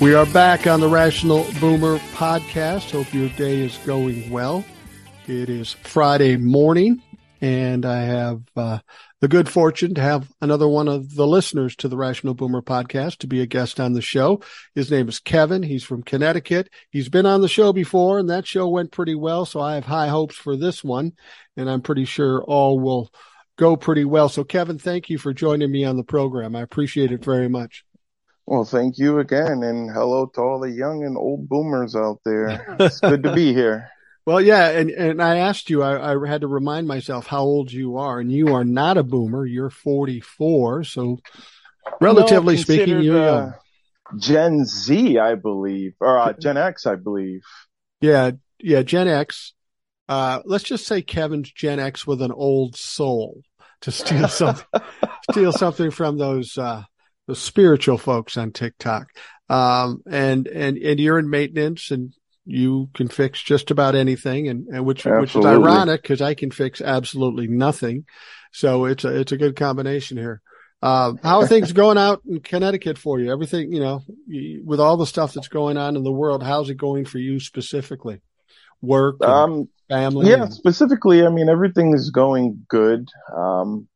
We are back on the Rational Boomer podcast. Hope your day is going well. It is Friday morning, and I have uh, the good fortune to have another one of the listeners to the Rational Boomer podcast to be a guest on the show. His name is Kevin. He's from Connecticut. He's been on the show before, and that show went pretty well. So I have high hopes for this one, and I'm pretty sure all will go pretty well. So, Kevin, thank you for joining me on the program. I appreciate it very much. Well, thank you again, and hello to all the young and old boomers out there. It's good to be here. Well, yeah, and, and I asked you, I, I had to remind myself how old you are, and you are not a boomer. You're 44, so relatively no, speaking, you're young. Gen Z, I believe, or uh, Gen X, I believe. Yeah, yeah, Gen X. Uh, let's just say Kevin's Gen X with an old soul to steal something, steal something from those uh, the spiritual folks on TikTok. Um, and, and, and you're in maintenance and you can fix just about anything and, and which, absolutely. which is ironic because I can fix absolutely nothing. So it's a, it's a good combination here. Uh, how are things going out in Connecticut for you? Everything, you know, with all the stuff that's going on in the world, how's it going for you specifically? Work, um, family? Yeah, and... specifically, I mean, everything is going good. Um,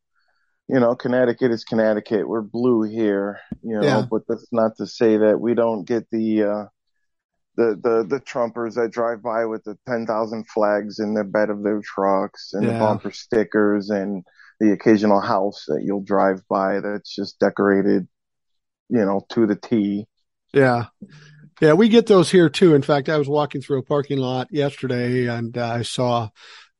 you know, Connecticut is Connecticut. We're blue here, you know, yeah. but that's not to say that we don't get the, uh, the, the, the Trumpers that drive by with the 10,000 flags in the bed of their trucks and yeah. the bumper stickers and the occasional house that you'll drive by that's just decorated, you know, to the T. Yeah. Yeah, we get those here too. In fact, I was walking through a parking lot yesterday and uh, I saw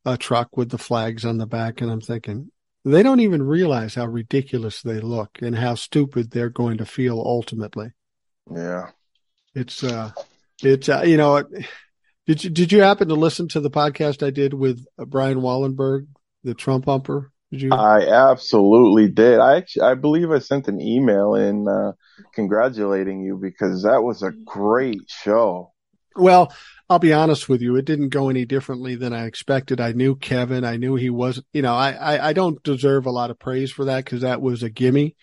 a truck with the flags on the back and I'm thinking, they don't even realize how ridiculous they look and how stupid they're going to feel ultimately. Yeah. It's, uh, it's, uh, you know, did you, did you happen to listen to the podcast I did with Brian Wallenberg, the Trump humper? Did you? I absolutely did. I actually, I believe I sent an email in, uh, congratulating you because that was a great show. Well, I'll be honest with you. It didn't go any differently than I expected. I knew Kevin. I knew he was, you know, I, I, I don't deserve a lot of praise for that because that was a gimme.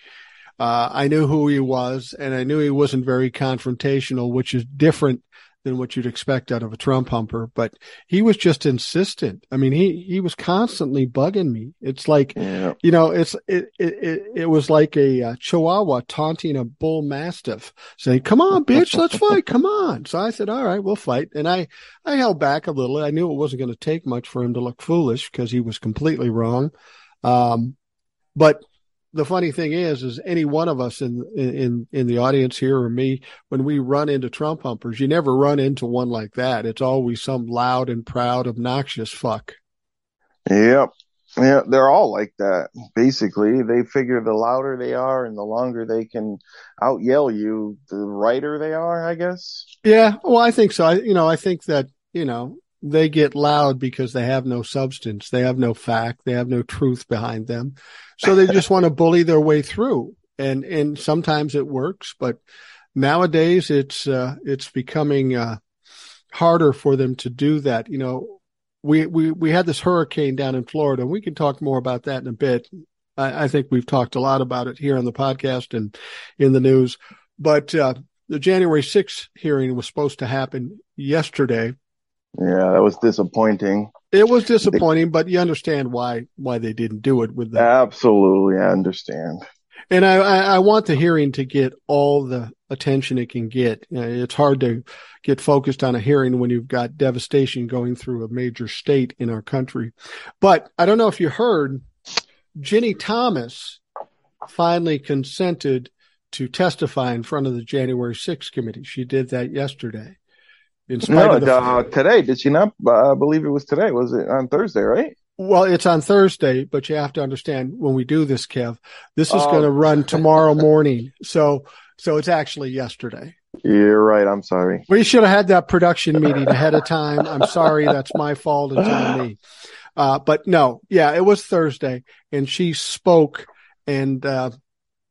Uh, I knew who he was and I knew he wasn't very confrontational, which is different than what you'd expect out of a Trump humper, but he was just insistent. I mean, he, he was constantly bugging me. It's like, yeah. you know, it's, it, it, it, was like a uh, chihuahua taunting a bull mastiff saying, come on, bitch, let's fight. Come on. So I said, all right, we'll fight. And I, I held back a little. I knew it wasn't going to take much for him to look foolish because he was completely wrong. Um, but the funny thing is, is any one of us in, in, in the audience here or me, when we run into Trump humpers, you never run into one like that. It's always some loud and proud, obnoxious fuck. Yep. Yeah, they're all like that. Basically, they figure the louder they are and the longer they can out yell you, the righter they are, I guess. Yeah, well, I think so. I, you know, I think that, you know, they get loud because they have no substance. They have no fact. They have no truth behind them. So they just want to bully their way through. And, and sometimes it works, but nowadays it's, uh, it's becoming, uh, harder for them to do that. You know, we, we, we had this hurricane down in Florida. We can talk more about that in a bit. I, I think we've talked a lot about it here on the podcast and in the news, but, uh, the January 6th hearing was supposed to happen yesterday yeah, that was disappointing. It was disappointing, but you understand why why they didn't do it with that. Absolutely, I understand. And I, I, I want the hearing to get all the attention it can get. You know, it's hard to get focused on a hearing when you've got devastation going through a major state in our country. But I don't know if you heard, Ginni Thomas finally consented to testify in front of the January 6th committee. She did that yesterday. In spite no, of the, uh, today did she not? I believe it was today. Was it on Thursday? Right. Well, it's on Thursday, but you have to understand when we do this, Kev, this is oh. going to run tomorrow morning. So, so it's actually yesterday. You're right. I'm sorry. We should have had that production meeting ahead of time. I'm sorry. That's my fault. It's on me. Uh, but no, yeah, it was Thursday and she spoke and, uh,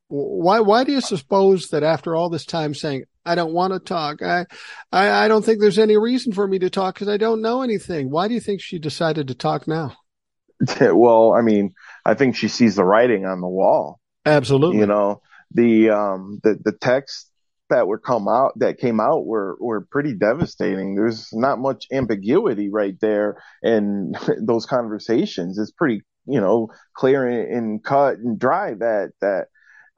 why, why do you suppose that after all this time saying, I don't want to talk. I, I, I don't think there's any reason for me to talk because I don't know anything. Why do you think she decided to talk now? well, I mean, I think she sees the writing on the wall. Absolutely. You know, the, um, the, the text that were come out that came out were were pretty devastating. There's not much ambiguity right there in those conversations. It's pretty, you know, clear and, and cut and dry that that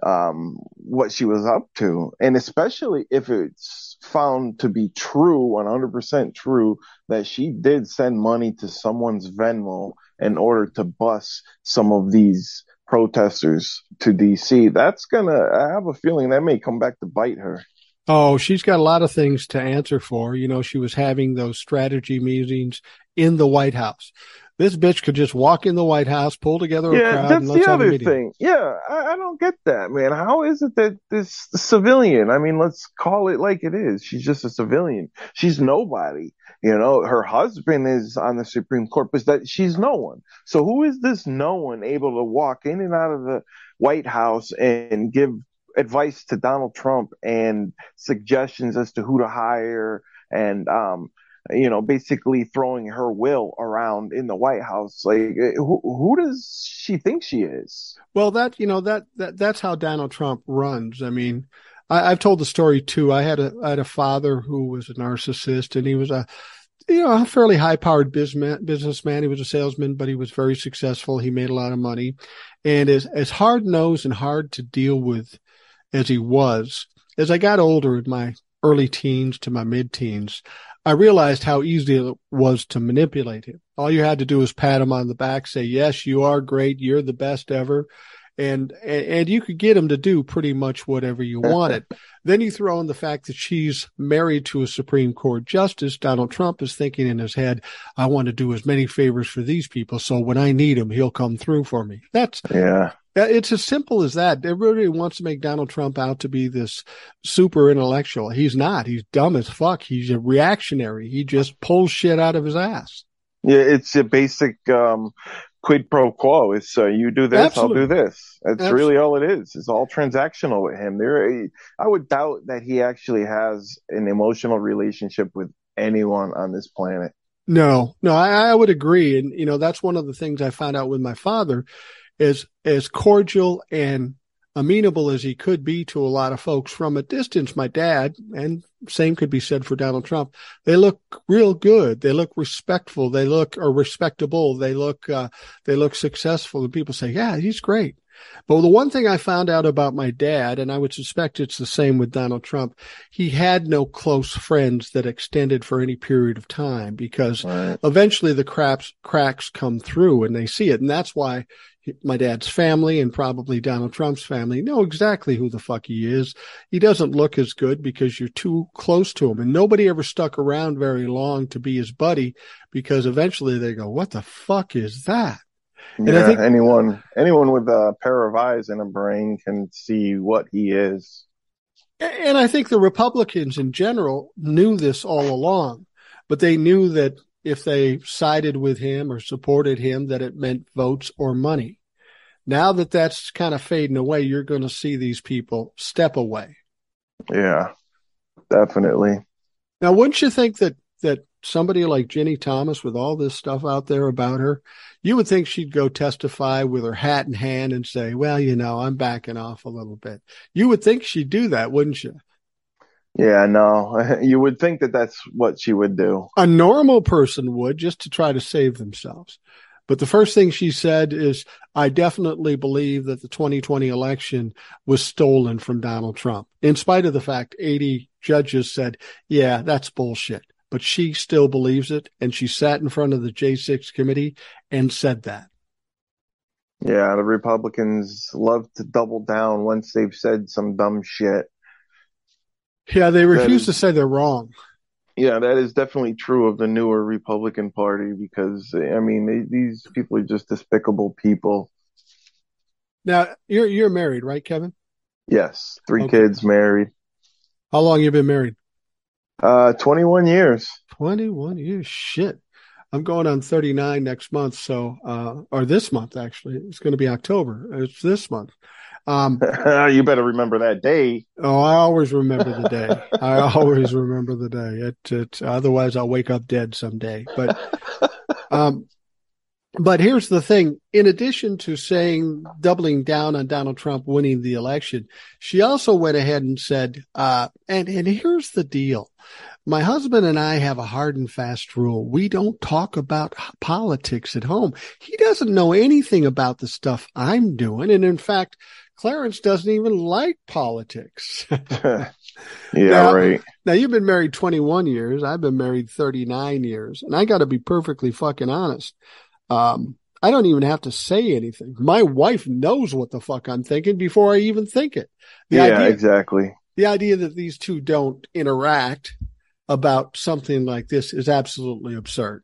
um, what she was up to. And especially if it's found to be true, 100% true, that she did send money to someone's Venmo in order to bus some of these protesters to DC. That's gonna, I have a feeling that may come back to bite her. Oh, she's got a lot of things to answer for. You know, she was having those strategy meetings in the White House. This bitch could just walk in the White House, pull together a yeah, crowd, that's and let's the have a other meeting. thing. Yeah, I, I don't get that, man. How is it that this civilian? I mean, let's call it like it is. She's just a civilian. She's nobody. You know, her husband is on the Supreme Court, but that she's no one. So who is this no one able to walk in and out of the White House and give advice to Donald Trump and suggestions as to who to hire and um you know, basically throwing her will around in the White House. Like, eh, who, who does she think she is? Well, that, you know, that, that, that's how Donald Trump runs. I mean, I, have told the story too. I had a, I had a father who was a narcissist and he was a, you know, a fairly high powered businessman, businessman. He was a salesman, but he was very successful. He made a lot of money and as, as hard nosed and hard to deal with as he was, as I got older in my early teens to my mid teens, I realized how easy it was to manipulate him. All you had to do was pat him on the back, say, yes, you are great. You're the best ever. And, and you could get him to do pretty much whatever you wanted. then you throw in the fact that she's married to a Supreme Court justice. Donald Trump is thinking in his head, I want to do as many favors for these people. So when I need him, he'll come through for me. That's, yeah. It's as simple as that. Everybody wants to make Donald Trump out to be this super intellectual. He's not. He's dumb as fuck. He's a reactionary. He just pulls shit out of his ass. Yeah, it's a basic um, quid pro quo. It's uh, you do this, Absolutely. I'll do this. That's Absolutely. really all it is. It's all transactional with him. There, I would doubt that he actually has an emotional relationship with anyone on this planet. No, no, I, I would agree. And, you know, that's one of the things I found out with my father as as cordial and amenable as he could be to a lot of folks from a distance. My dad, and same could be said for Donald Trump. They look real good. They look respectful. They look are respectable. They look uh, they look successful. And people say, "Yeah, he's great." But the one thing I found out about my dad, and I would suspect it's the same with Donald Trump, he had no close friends that extended for any period of time because right. eventually the cracks cracks come through and they see it, and that's why my dad's family and probably Donald Trump's family know exactly who the fuck he is. He doesn't look as good because you're too close to him. And nobody ever stuck around very long to be his buddy because eventually they go, what the fuck is that? And yeah, think, anyone, anyone with a pair of eyes and a brain can see what he is. And I think the Republicans in general knew this all along, but they knew that if they sided with him or supported him that it meant votes or money. Now that that's kind of fading away, you're going to see these people step away. Yeah, definitely. Now, wouldn't you think that that somebody like Ginni Thomas, with all this stuff out there about her, you would think she'd go testify with her hat in hand and say, "Well, you know, I'm backing off a little bit." You would think she'd do that, wouldn't you? Yeah, no, you would think that that's what she would do. A normal person would just to try to save themselves. But the first thing she said is, I definitely believe that the 2020 election was stolen from Donald Trump, in spite of the fact 80 judges said, yeah, that's bullshit. But she still believes it. And she sat in front of the J6 committee and said that. Yeah, the Republicans love to double down once they've said some dumb shit. Yeah, they refuse is, to say they're wrong. Yeah, that is definitely true of the newer Republican Party because I mean they, these people are just despicable people. Now you're you're married, right, Kevin? Yes, three okay. kids, married. How long you been married? Uh, 21 years. 21 years. Shit. I'm going on 39 next month. So, uh, or this month, actually. It's going to be October. It's this month. Um, you better remember that day. Oh, I always remember the day. I always remember the day. It, it, otherwise I'll wake up dead someday. But, um, but here's the thing. In addition to saying doubling down on Donald Trump winning the election, she also went ahead and said, uh, and, and here's the deal. My husband and I have a hard and fast rule. We don't talk about politics at home. He doesn't know anything about the stuff I'm doing. And in fact, Clarence doesn't even like politics. yeah, now, right. Now you've been married 21 years. I've been married 39 years and I got to be perfectly fucking honest. Um, I don't even have to say anything. My wife knows what the fuck I'm thinking before I even think it. The yeah, idea, exactly. The idea that these two don't interact about something like this is absolutely absurd.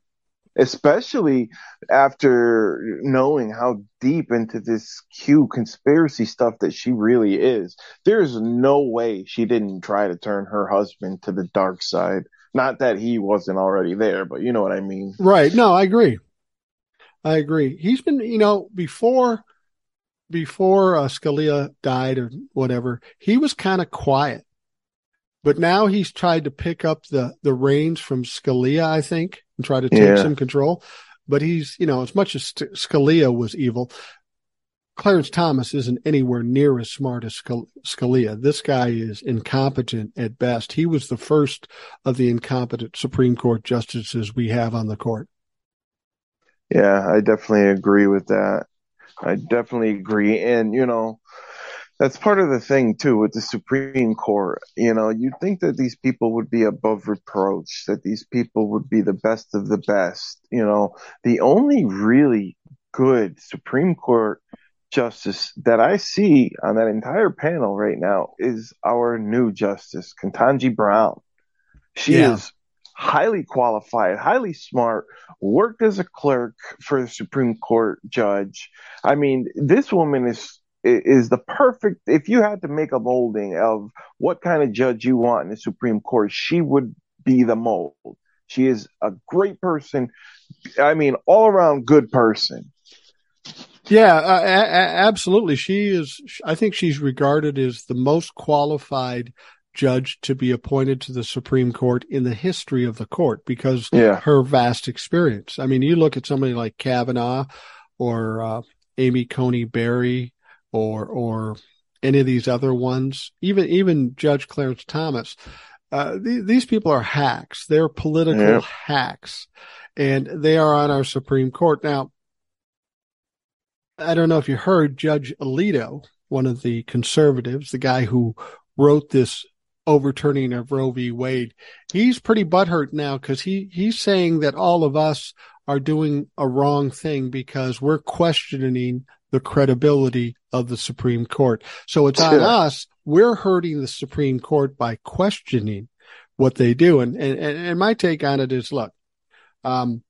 Especially after knowing how deep into this Q conspiracy stuff that she really is. There's no way she didn't try to turn her husband to the dark side. Not that he wasn't already there, but you know what I mean. Right. No, I agree. I agree. He's been, you know, before before uh, Scalia died or whatever, he was kind of quiet. But now he's tried to pick up the the reins from Scalia, I think, and try to take yeah. some control. But he's, you know, as much as Scalia was evil, Clarence Thomas isn't anywhere near as smart as Scalia. This guy is incompetent at best. He was the first of the incompetent Supreme Court justices we have on the court. Yeah, I definitely agree with that. I definitely agree. And, you know, that's part of the thing too with the Supreme Court. You know, you'd think that these people would be above reproach, that these people would be the best of the best. You know, the only really good Supreme Court justice that I see on that entire panel right now is our new justice, Ketanji Brown. She yeah. is highly qualified, highly smart, worked as a clerk for the Supreme Court judge. I mean, this woman is is the perfect if you had to make a molding of what kind of judge you want in the Supreme Court, she would be the mold. She is a great person. I mean, all around good person. Yeah, uh, a- absolutely. She is. I think she's regarded as the most qualified judge to be appointed to the Supreme Court in the history of the court because yeah. her vast experience. I mean, you look at somebody like Kavanaugh or uh, Amy Coney Barry or or any of these other ones, even even Judge Clarence Thomas. Uh, th- these people are hacks. They're political yeah. hacks, and they are on our Supreme Court now. I don't know if you heard Judge Alito, one of the conservatives, the guy who wrote this overturning of Roe v. Wade. He's pretty butthurt now because he, he's saying that all of us are doing a wrong thing because we're questioning the credibility of the Supreme Court. So it's on us. We're hurting the Supreme Court by questioning what they do. And, and, and my take on it is, look, um,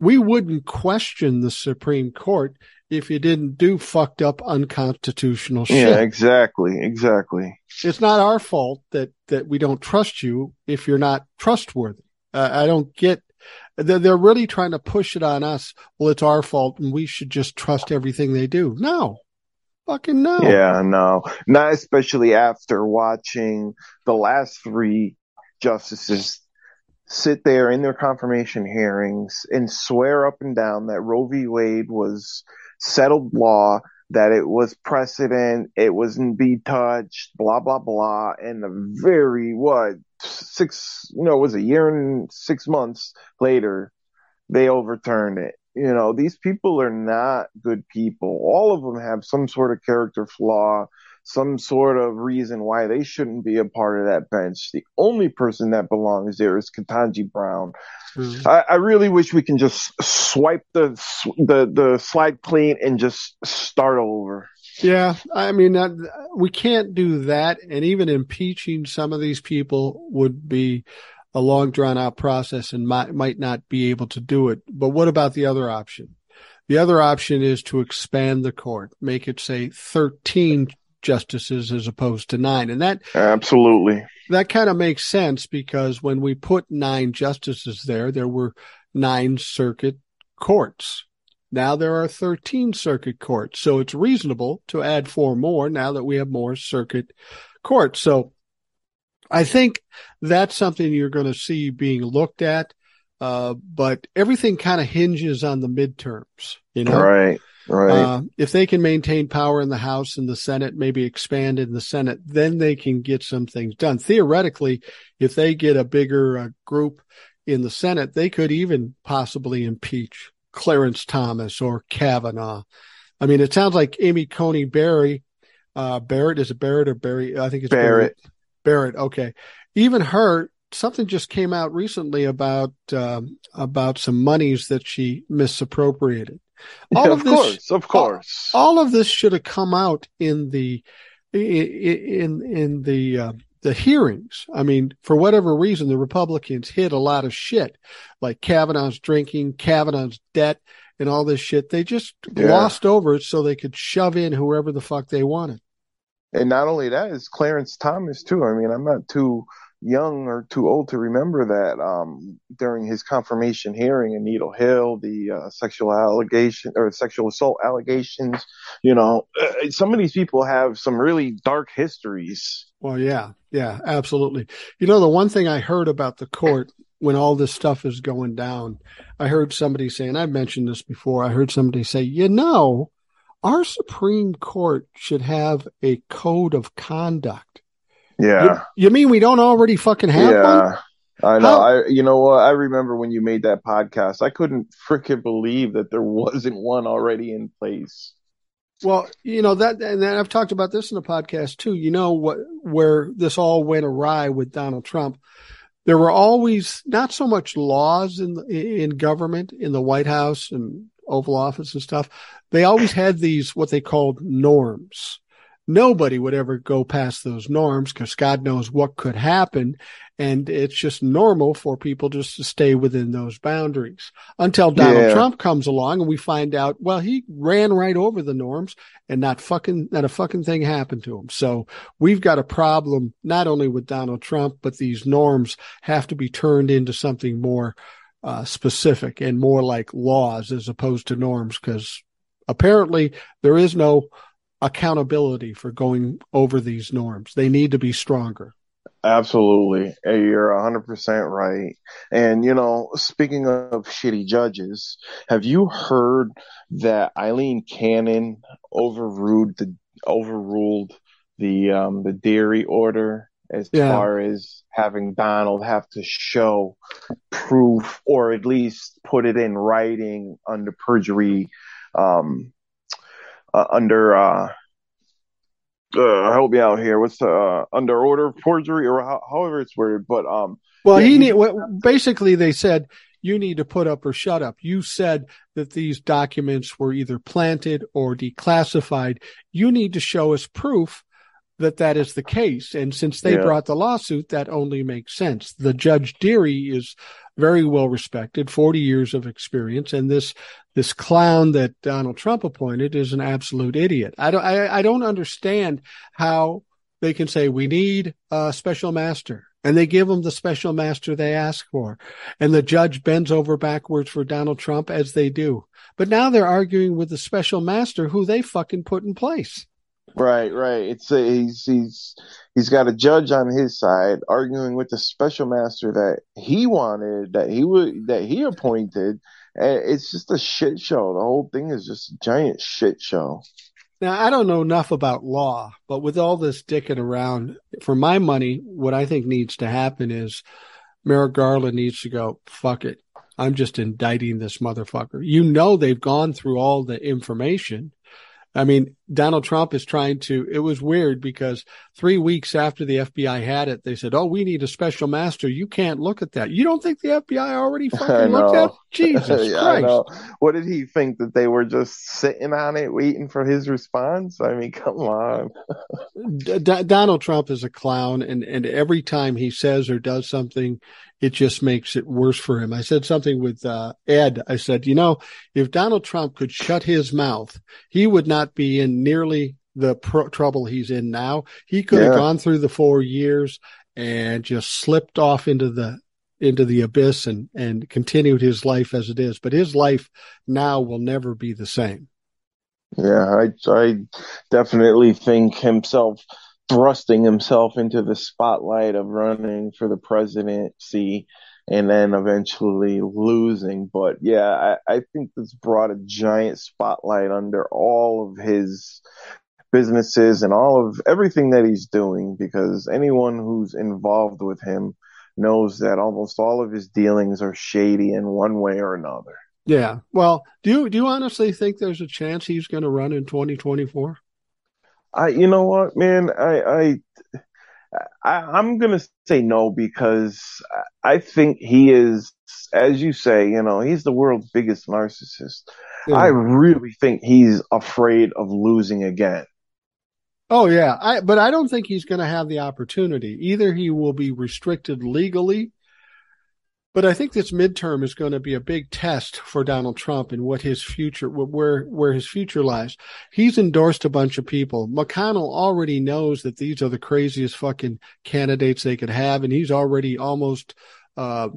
we wouldn't question the Supreme Court if you didn't do fucked up unconstitutional shit. Yeah, exactly, exactly. It's not our fault that that we don't trust you if you're not trustworthy. Uh, I don't get. They're, they're really trying to push it on us. Well, it's our fault, and we should just trust everything they do. No, fucking no. Yeah, no, not especially after watching the last three justices sit there in their confirmation hearings and swear up and down that Roe v. Wade was settled law that it was precedent, it wasn't be touched, blah blah blah, and a very what six you know it was a year and six months later they overturned it. You know these people are not good people. All of them have some sort of character flaw some sort of reason why they shouldn't be a part of that bench. The only person that belongs there is Ketanji Brown. Mm-hmm. I, I, really wish we can just swipe the the the slide clean and just start over. Yeah, I mean that, we can't do that, and even impeaching some of these people would be a long drawn out process and might might not be able to do it. But what about the other option? The other option is to expand the court, make it say 13 justices as opposed to nine. And that absolutely that kind of makes sense because when we put nine justices there, there were nine circuit courts. Now there are 13 circuit courts. So it's reasonable to add four more now that we have more circuit courts. So I think that's something you're going to see being looked at. Uh, but everything kind of hinges on the midterms, you know? Right. Right. Uh, if they can maintain power in the House and the Senate, maybe expand in the Senate, then they can get some things done. Theoretically, if they get a bigger uh, group in the Senate, they could even possibly impeach Clarence Thomas or Kavanaugh. I mean, it sounds like Amy Coney Barry, uh, Barrett, is it Barrett or Barry? I think it's Barrett. Barrett. Barrett. Okay. Even her, something just came out recently about, um, about some monies that she misappropriated. All yeah, of, of this, course, of course. All, all, of this should have come out in the in in the uh, the hearings. I mean, for whatever reason, the Republicans hid a lot of shit, like Kavanaugh's drinking, Kavanaugh's debt, and all this shit. They just yeah. glossed over it so they could shove in whoever the fuck they wanted. And not only that, is Clarence Thomas too. I mean, I'm not too young or too old to remember that um, during his confirmation hearing Anita Hill, the uh, sexual allegation or sexual assault allegations, you know, uh, some of these people have some really dark histories. Well, yeah, yeah, absolutely. You know, the one thing I heard about the court when all this stuff is going down, I heard somebody say, and I've mentioned this before, I heard somebody say, you know, our Supreme Court should have a code of conduct yeah. You, you, mean we don't already fucking have yeah. one? I know. How? I you know what? I remember when you made that podcast. I couldn't freaking believe that there wasn't one already in place. Well, you know that, and I've talked about this in the podcast too. You know what? Where this all went awry with Donald Trump, there were always not so much laws in in government, in the White House and Oval Office and stuff. They always had these what they called norms nobody would ever go past those norms because God knows what could happen. And it's just normal for people just to stay within those boundaries until Donald yeah. Trump comes along and we find out, well, he ran right over the norms and not fucking, not a fucking thing happened to him. So we've got a problem not only with Donald Trump, but these norms have to be turned into something more uh, specific and more like laws as opposed to norms because apparently there is no accountability for going over these norms. They need to be stronger. Absolutely. You're 100% right. And, you know, speaking of shitty judges, have you heard that Aileen Cannon overruled the, overruled the, um, the Dearie order as yeah. far as having Donald have to show proof or at least put it in writing under perjury, um, uh, under uh, uh, help me out here. What's uh, under order of forgery or how, however it's worded? But um, well, yeah, he, need, well, basically they said you need to put up or shut up. You said that these documents were either planted or declassified. You need to show us proof that that is the case. And since they yeah. brought the lawsuit, that only makes sense. The Judge Dearie is very well respected, 40 years of experience. And this, this clown that Donald Trump appointed is an absolute idiot. I don't, I, I don't understand how they can say we need a special master and they give them the special master they ask for. And the judge bends over backwards for Donald Trump as they do. But now they're arguing with the special master who they fucking put in place. Right, right. It's a, he's he's he's got a judge on his side arguing with the special master that he wanted, that he would that he appointed. It's just a shit show. The whole thing is just a giant shit show. Now I don't know enough about law, but with all this dicking around, for my money, what I think needs to happen is Merrick Garland needs to go, fuck it. I'm just indicting this motherfucker. You know they've gone through all the information I mean, Donald Trump is trying to, it was weird because three weeks after the FBI had it, they said, Oh, we need a special master. You can't look at that. You don't think the FBI already fucking looked at? Jesus yeah, Christ. What did he think that they were just sitting on it waiting for his response? I mean, come on. D- Donald Trump is a clown and, and every time he says or does something, it just makes it worse for him. I said something with uh, Ed. I said, you know, if Donald Trump could shut his mouth, he would not be in nearly the pro- trouble he's in now. He could have gone through the four years and just slipped off into the into the abyss and and continued his life as it is. But his life now will never be the same. Yeah, I I definitely think himself thrusting himself into the spotlight of running for the presidency and then eventually losing. But yeah, I, I think this brought a giant spotlight under all of his businesses and all of everything that he's doing because anyone who's involved with him knows that almost all of his dealings are shady in one way or another. Yeah. Well, do you do you honestly think there's a chance he's going to run in 2024? I you know what, man, I I I, am going to say no because I think he is, as you say, you know, he's the world's biggest narcissist. Yeah. I really think he's afraid of losing again. Oh yeah, I but I don't think he's going to have the opportunity. Either he will be restricted legally but I think this midterm is going to be a big test for Donald Trump and what his future, where, where his future lies. He's endorsed a bunch of people. McConnell already knows that these are the craziest fucking candidates they could have. And he's already almost, uh,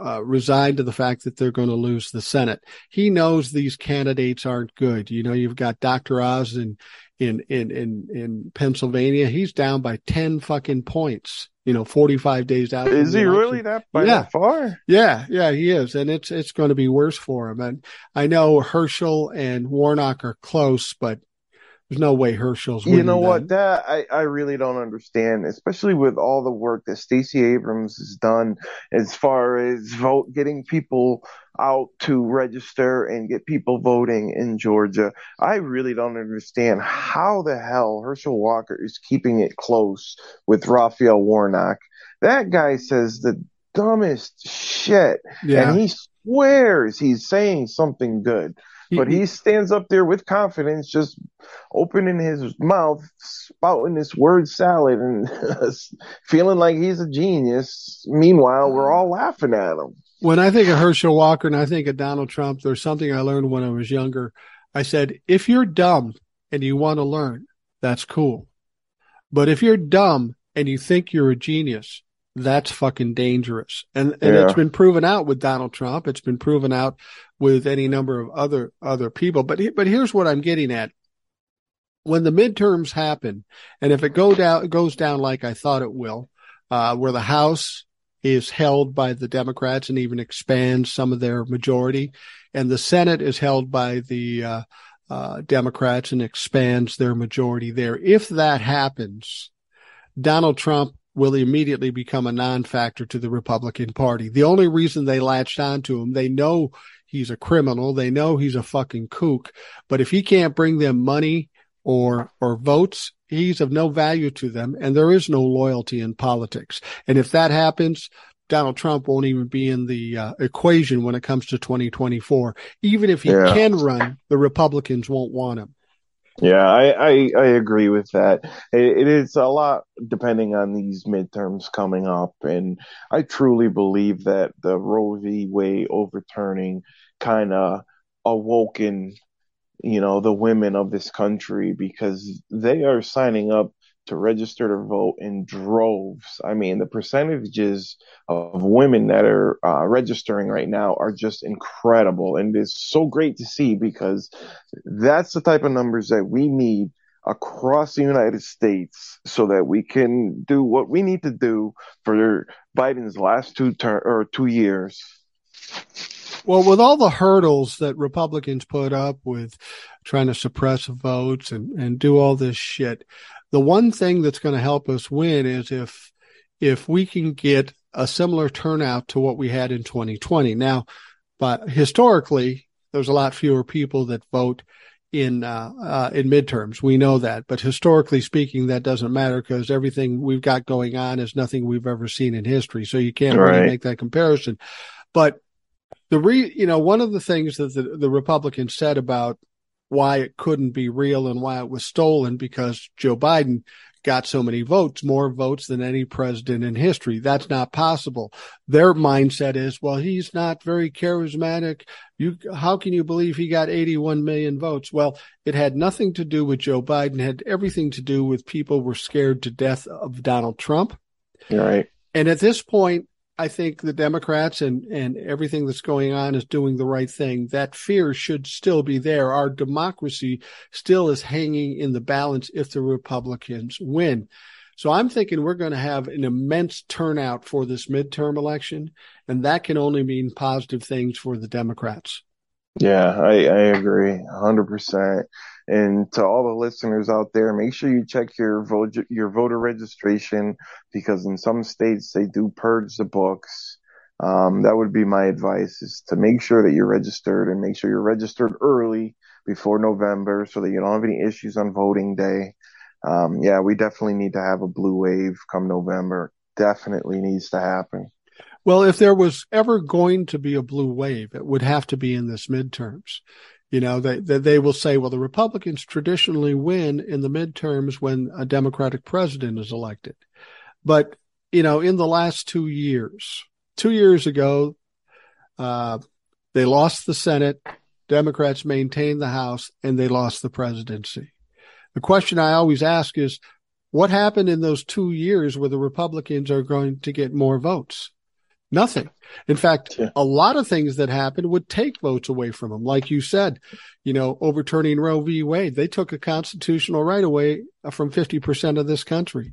uh, resigned to the fact that they're going to lose the Senate. He knows these candidates aren't good. You know, you've got Dr. Oz in, in, in, in, in Pennsylvania. He's down by 10 fucking points you know, 45 days out. Is he really that by yeah. that far? Yeah, yeah, he is. And it's, it's going to be worse for him. And I know Herschel and Warnock are close, but there's no way Herschel's You know what? That I, I really don't understand, especially with all the work that Stacey Abrams has done as far as vote getting people out to register and get people voting in Georgia. I really don't understand how the hell Herschel Walker is keeping it close with Raphael Warnock. That guy says the dumbest shit. Yeah. And he swears he's saying something good but he stands up there with confidence, just opening his mouth, spouting this word salad, and feeling like he's a genius. Meanwhile, we're all laughing at him. When I think of Herschel Walker and I think of Donald Trump, there's something I learned when I was younger. I said, if you're dumb and you want to learn, that's cool. But if you're dumb and you think you're a genius, that's fucking dangerous. And and yeah. it's been proven out with Donald Trump. It's been proven out with any number of other other people. But but here's what I'm getting at. When the midterms happen, and if it go down it goes down like I thought it will, uh, where the House is held by the Democrats and even expands some of their majority, and the Senate is held by the uh, uh, Democrats and expands their majority there. If that happens, Donald Trump will immediately become a non-factor to the Republican Party. The only reason they latched onto him, they know he's a criminal. They know he's a fucking kook. But if he can't bring them money or or votes, he's of no value to them, and there is no loyalty in politics. And if that happens, Donald Trump won't even be in the uh, equation when it comes to 2024. Even if he yeah. can run, the Republicans won't want him. Yeah, I, I, I agree with that. It, it is a lot depending on these midterms coming up, and I truly believe that the Roe v. Wade overturning kind of awoken, you know, the women of this country because they are signing up to register to vote in droves. I mean, the percentages of women that are uh, registering right now are just incredible. And it's so great to see because that's the type of numbers that we need across the United States so that we can do what we need to do for Biden's last two or two years. Well, with all the hurdles that Republicans put up with trying to suppress votes and, and do all this shit, the one thing that's going to help us win is if if we can get a similar turnout to what we had in 2020. Now, but historically, there's a lot fewer people that vote in uh, uh, in midterms. We know that, but historically speaking, that doesn't matter because everything we've got going on is nothing we've ever seen in history. So you can't right. really make that comparison. But the re, you know, one of the things that the, the Republicans said about why it couldn't be real and why it was stolen because Joe Biden got so many votes, more votes than any president in history. That's not possible. Their mindset is, well, he's not very charismatic. You, how can you believe he got 81 million votes? Well, it had nothing to do with Joe Biden, it had everything to do with people were scared to death of Donald Trump. Right. And at this point, I think the Democrats and, and everything that's going on is doing the right thing. That fear should still be there. Our democracy still is hanging in the balance if the Republicans win. So I'm thinking we're going to have an immense turnout for this midterm election, and that can only mean positive things for the Democrats. Yeah, I, I agree 100%. And to all the listeners out there, make sure you check your vote, your voter registration because in some states they do purge the books. Um, that would be my advice is to make sure that you're registered and make sure you're registered early before November so that you don't have any issues on voting day. Um, yeah, we definitely need to have a blue wave come November. Definitely needs to happen. Well, if there was ever going to be a blue wave, it would have to be in this midterms. You know, they, they, will say, well, the Republicans traditionally win in the midterms when a Democratic president is elected. But, you know, in the last two years, two years ago, uh, they lost the Senate, Democrats maintained the House, and they lost the presidency. The question I always ask is, what happened in those two years where the Republicans are going to get more votes? Nothing. In fact, yeah. a lot of things that happened would take votes away from them. Like you said, you know, overturning Roe v. Wade, they took a constitutional right away from 50% of this country.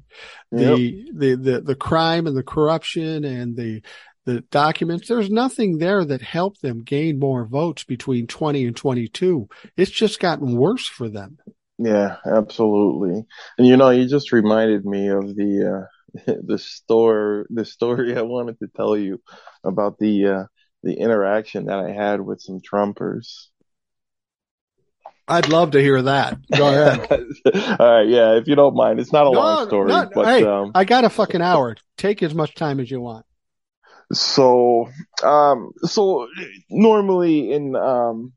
Yep. The, the, the, the crime and the corruption and the, the documents, there's nothing there that helped them gain more votes between 20 and 22. It's just gotten worse for them. Yeah, absolutely. And you know, you just reminded me of the, uh, the store the story I wanted to tell you about the uh, the interaction that I had with some Trumpers. I'd love to hear that. Go ahead. All right, yeah, if you don't mind, it's not a no, long story, but hey, um, I got a fucking hour. Take as much time as you want. So, um, so normally in um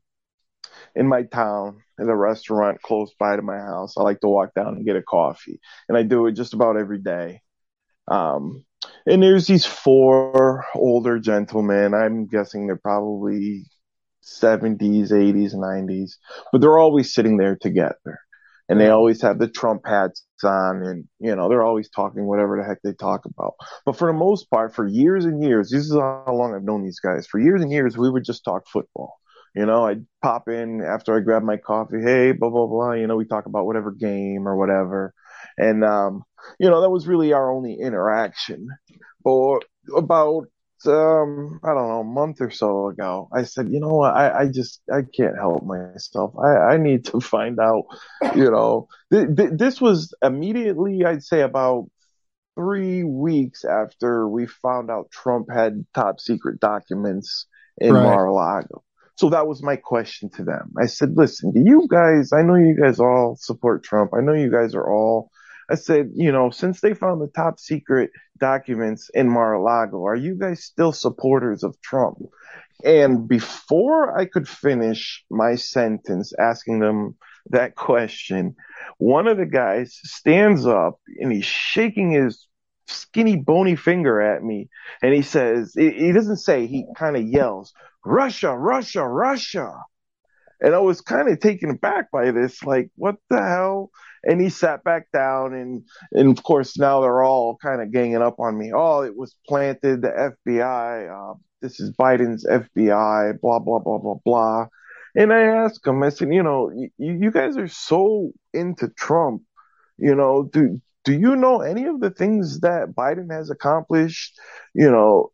in my town, in a restaurant close by to my house, I like to walk down and get a coffee, and I do it just about every day. Um, and there's these four older gentlemen. I'm guessing they're probably 70s, 80s, 90s, but they're always sitting there together. And they always have the Trump hats on and, you know, they're always talking whatever the heck they talk about. But for the most part, for years and years, this is how long I've known these guys. For years and years, we would just talk football. You know, I'd pop in after I grab my coffee. Hey, blah, blah, blah. You know, we talk about whatever game or whatever. And, um, you know, that was really our only interaction. But about, um, I don't know, a month or so ago, I said, you know what? I, I just, I can't help myself. I, I need to find out, you know, th- th- this was immediately, I'd say about three weeks after we found out Trump had top secret documents in right. Mar-a-Lago. So that was my question to them. I said, listen, do you guys, I know you guys all support Trump. I know you guys are all I said, you know, since they found the top secret documents in Mar-a-Lago, are you guys still supporters of Trump? And before I could finish my sentence asking them that question, one of the guys stands up and he's shaking his skinny bony finger at me and he says, he doesn't say, he kind of yells, Russia, Russia, Russia. And I was kind of taken aback by this, like, what the hell? And he sat back down, and and of course now they're all kind of ganging up on me. Oh, it was planted. The FBI. Uh, this is Biden's FBI. Blah blah blah blah blah. And I asked him. I said, you know, you, you guys are so into Trump. You know, do do you know any of the things that Biden has accomplished? You know,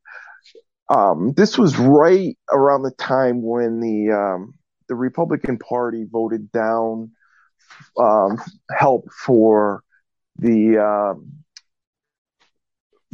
um, this was right around the time when the um, the Republican Party voted down um, help for the um,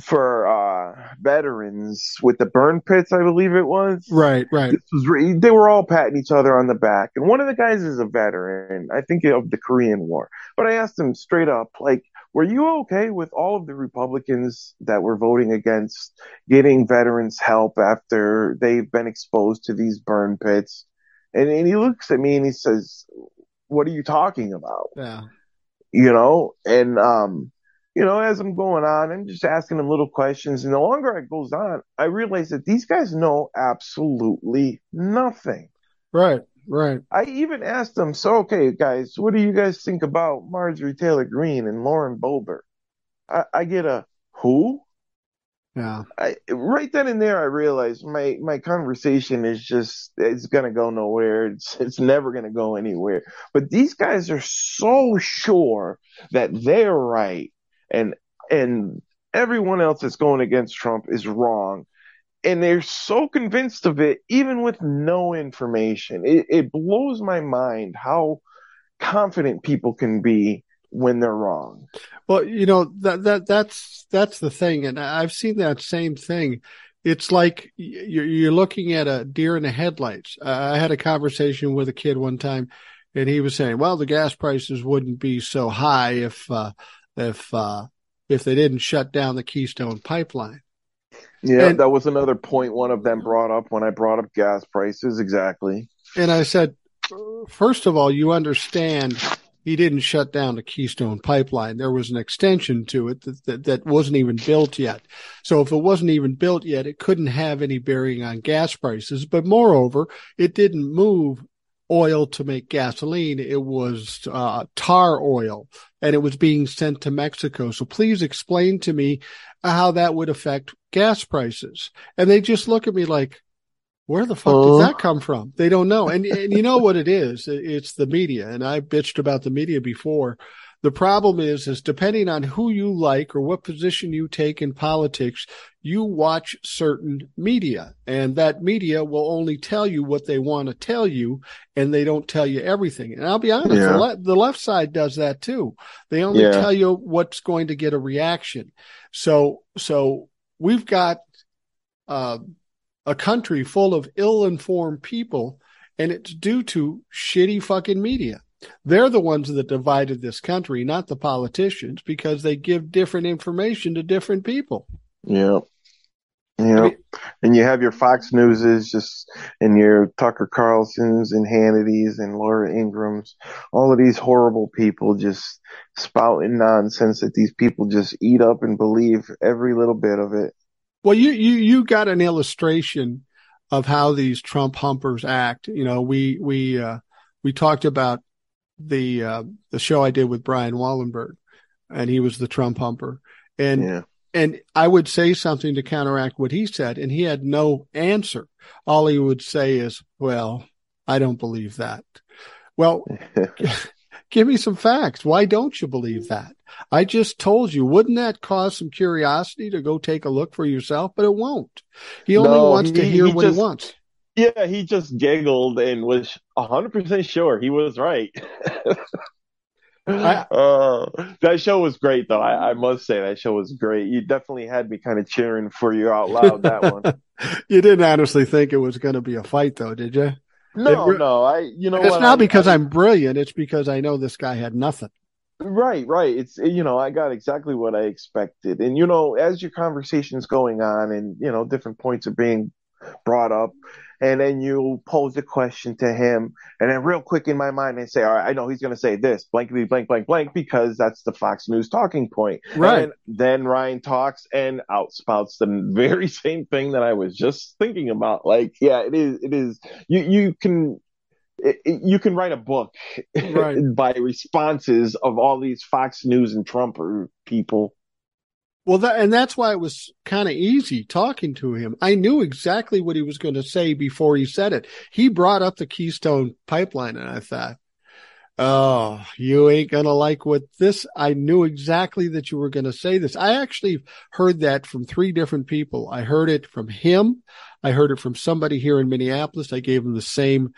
for uh, veterans with the burn pits, I believe it was. Right, right. This was re- they were all patting each other on the back, and one of the guys is a veteran, I think of the Korean War. But I asked him straight up, like, were you okay with all of the Republicans that were voting against getting veterans help after they've been exposed to these burn pits? And, and he looks at me and he says, what are you talking about? Yeah. you know, and, um, you know, as I'm going on, I'm just asking them little questions. And the longer it goes on, I realize that these guys know absolutely nothing. Right, right. I even asked them, so, okay, guys, what do you guys think about Marjorie Taylor Greene and Lauren Boebert? I, I get a who? Yeah. I, right then and there, I realized my, my conversation is just, it's going to go nowhere. It's, it's never going to go anywhere. But these guys are so sure that they're right and, and everyone else that's going against Trump is wrong. And they're so convinced of it, even with no information. It, it blows my mind how confident people can be when they're wrong. Well, you know that that that's that's the thing, and I've seen that same thing. It's like you're, you're looking at a deer in the headlights. I had a conversation with a kid one time, and he was saying, "Well, the gas prices wouldn't be so high if uh, if uh, if they didn't shut down the Keystone Pipeline." Yeah, and, that was another point one of them brought up when I brought up gas prices. Exactly. And I said, first of all, you understand he didn't shut down the Keystone pipeline. There was an extension to it that, that, that, wasn't even built yet. So if it wasn't even built yet, it couldn't have any bearing on gas prices. But moreover, it didn't move oil to make gasoline. It was uh, tar oil and it was being sent to Mexico. So please explain to me how that would affect gas prices. And they just look at me like, where the fuck did that come from? They don't know. And, and you know what it is? It's the media. And I bitched about the media before. The problem is, is depending on who you like or what position you take in politics, you watch certain media and that media will only tell you what they want to tell you and they don't tell you everything. And I'll be honest, yeah. the, le- the, left side does that too. They only yeah. tell you what's going to get a reaction. So, so we've got, uh, a country full of ill-informed people and it's due to shitty fucking media. They're the ones that divided this country, not the politicians, because they give different information to different people. Yeah. Yeah. I mean, and you have your Fox Newses just and your Tucker Carlsons and Hannity's and Laura Ingrams, all of these horrible people just spouting nonsense that these people just eat up and believe every little bit of it. Well, you, you, you got an illustration of how these Trump humpers act. You know, we, we, uh, we talked about the, uh, the show I did with Brian Wallenberg and he was the Trump humper. And, yeah. and I would say something to counteract what he said and he had no answer. All he would say is, well, I don't believe that. Well, give me some facts. Why don't you believe that? I just told you, wouldn't that cause some curiosity to go take a look for yourself? But it won't. He only no, wants he, to hear he what just, he wants. Yeah, he just giggled and was 100% sure he was right. I, uh, that show was great, though. I, I, must say that show was great. You definitely had me kind of cheering for you out loud. That one. you didn't honestly think it was going to be a fight, though, did you? No, it, no. I, you know, it's not I, because I, I'm brilliant. It's because I know this guy had nothing. Right, right. It's you know, I got exactly what I expected. And you know, as your conversation's going on and you know, different points are being brought up, and then you pose a question to him, and then real quick in my mind I say, All right, I know he's gonna say this, blankly blank blank blank, because that's the Fox News talking point. Right. And then Ryan talks and outspouts the very same thing that I was just thinking about. Like, yeah, it is it is you you can it, you can write a book right. by responses of all these Fox News and Trump people. Well, that, and that's why it was kind of easy talking to him. I knew exactly what he was going to say before he said it. He brought up the Keystone pipeline and I thought, Oh, you ain't going to like what this. I knew exactly that you were going to say this. I actually heard that from three different people. I heard it from him. I heard it from somebody here in Minneapolis. I gave him the same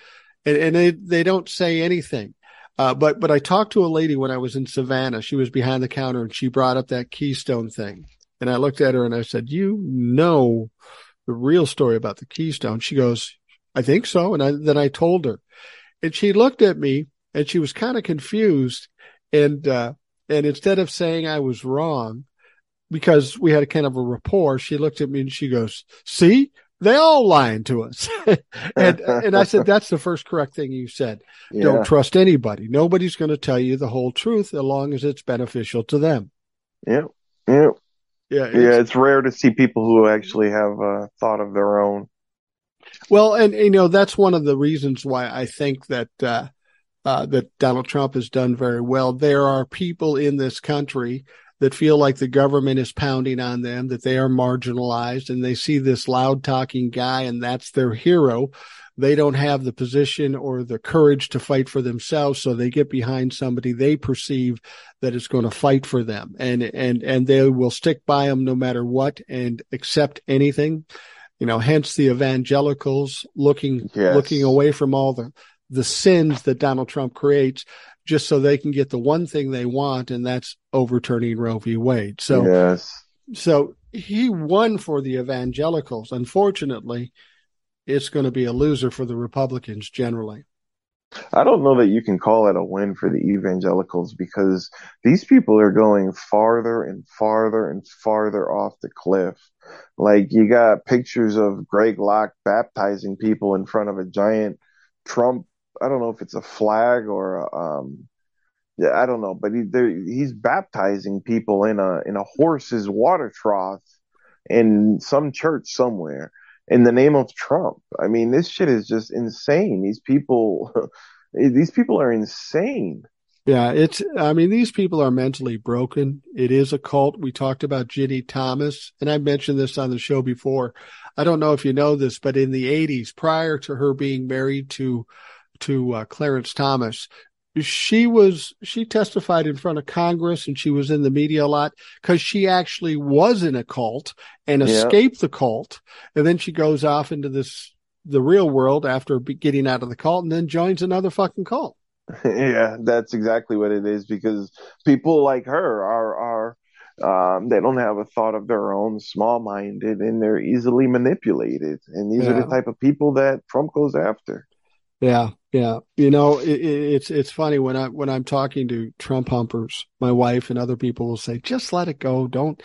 and, and they, they don't say anything. Uh, but, but I talked to a lady when I was in Savannah. She was behind the counter and she brought up that Keystone thing. And I looked at her and I said, you know the real story about the Keystone. She goes, I think so. And I, then I told her and she looked at me and she was kind of confused. And, uh, and instead of saying I was wrong, because we had a kind of a rapport, she looked at me and she goes, see, they all lying to us. and, and I said, that's the first correct thing you said. Yeah. Don't trust anybody. Nobody's going to tell you the whole truth as long as it's beneficial to them. Yeah. Yeah. Yeah. It's, yeah. It's rare to see people who actually have a thought of their own. Well, and you know, that's one of the reasons why I think that, uh, uh, that Donald Trump has done very well. There are people in this country that feel like the government is pounding on them, that they are marginalized, and they see this loud talking guy and that's their hero. They don't have the position or the courage to fight for themselves, so they get behind somebody they perceive that is going to fight for them, and and and they will stick by them no matter what and accept anything. You know, hence the evangelicals looking yes. looking away from all the the sins that Donald Trump creates just so they can get the one thing they want, and that's overturning Roe v. Wade. So, yes. so he won for the evangelicals. Unfortunately, it's going to be a loser for the Republicans generally. I don't know that you can call it a win for the evangelicals because these people are going farther and farther and farther off the cliff. Like you got pictures of Greg Locke baptizing people in front of a giant Trump I don't know if it's a flag or um, yeah, I don't know, but he, he's baptizing people in a in a horse's water trough in some church somewhere in the name of Trump. I mean, this shit is just insane. These people, these people are insane. Yeah, it's, I mean, these people are mentally broken. It is a cult. We talked about Ginni Thomas, and I mentioned this on the show before. I don't know if you know this, but in the 80s, prior to her being married to to uh, Clarence Thomas. She was she testified in front of Congress and she was in the media a lot because she actually was in a cult and escaped the cult, and then she goes off into this the real world after getting out of the cult and then joins another fucking cult. Yeah, that's exactly what it is because people like her are are um, they don't have a thought of their own, small minded, and they're easily manipulated. And these yeah. are the type of people that Trump goes after. Yeah, yeah. You know, it, it's it's funny when I when I'm talking to Trump humpers, my wife and other people will say, "Just let it go. Don't,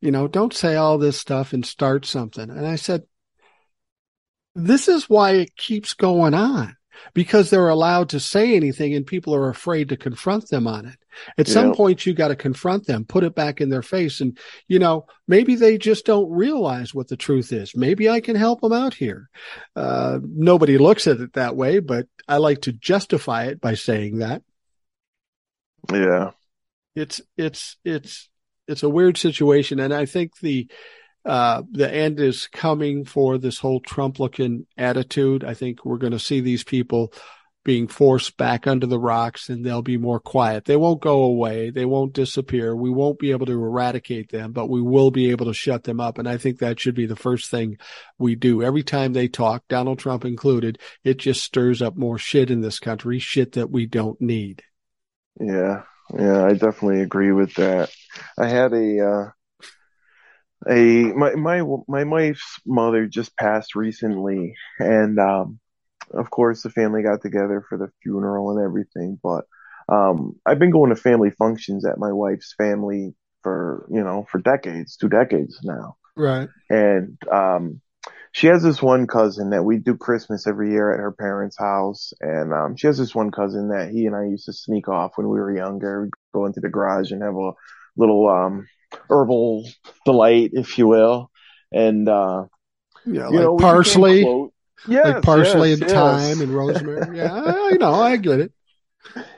you know, don't say all this stuff and start something." And I said, "This is why it keeps going on because they're allowed to say anything and people are afraid to confront them on it. At yeah. some point, you got to confront them, put it back in their face. And, you know, maybe they just don't realize what the truth is. Maybe I can help them out here. Uh, nobody looks at it that way, but I like to justify it by saying that. Yeah. It's, it's, it's, it's a weird situation. And I think the, uh, the end is coming for this whole Trump looking attitude. I think we're going to see these people being forced back under the rocks and they'll be more quiet. They won't go away. They won't disappear. We won't be able to eradicate them, but we will be able to shut them up. And I think that should be the first thing we do. Every time they talk, Donald Trump included, it just stirs up more shit in this country, shit that we don't need. Yeah. Yeah, I definitely agree with that. I had a, uh, a my my my wife's mother just passed recently, and um, of course the family got together for the funeral and everything. But um, I've been going to family functions at my wife's family for you know for decades, two decades now. Right. And um, she has this one cousin that we do Christmas every year at her parents' house, and um, she has this one cousin that he and I used to sneak off when we were younger. We'd go into the garage and have a little um herbal delight, if you will. And, uh, yeah, like know, parsley, yes, like parsley yes, and yes. thyme and rosemary. yeah, I, know, I get it.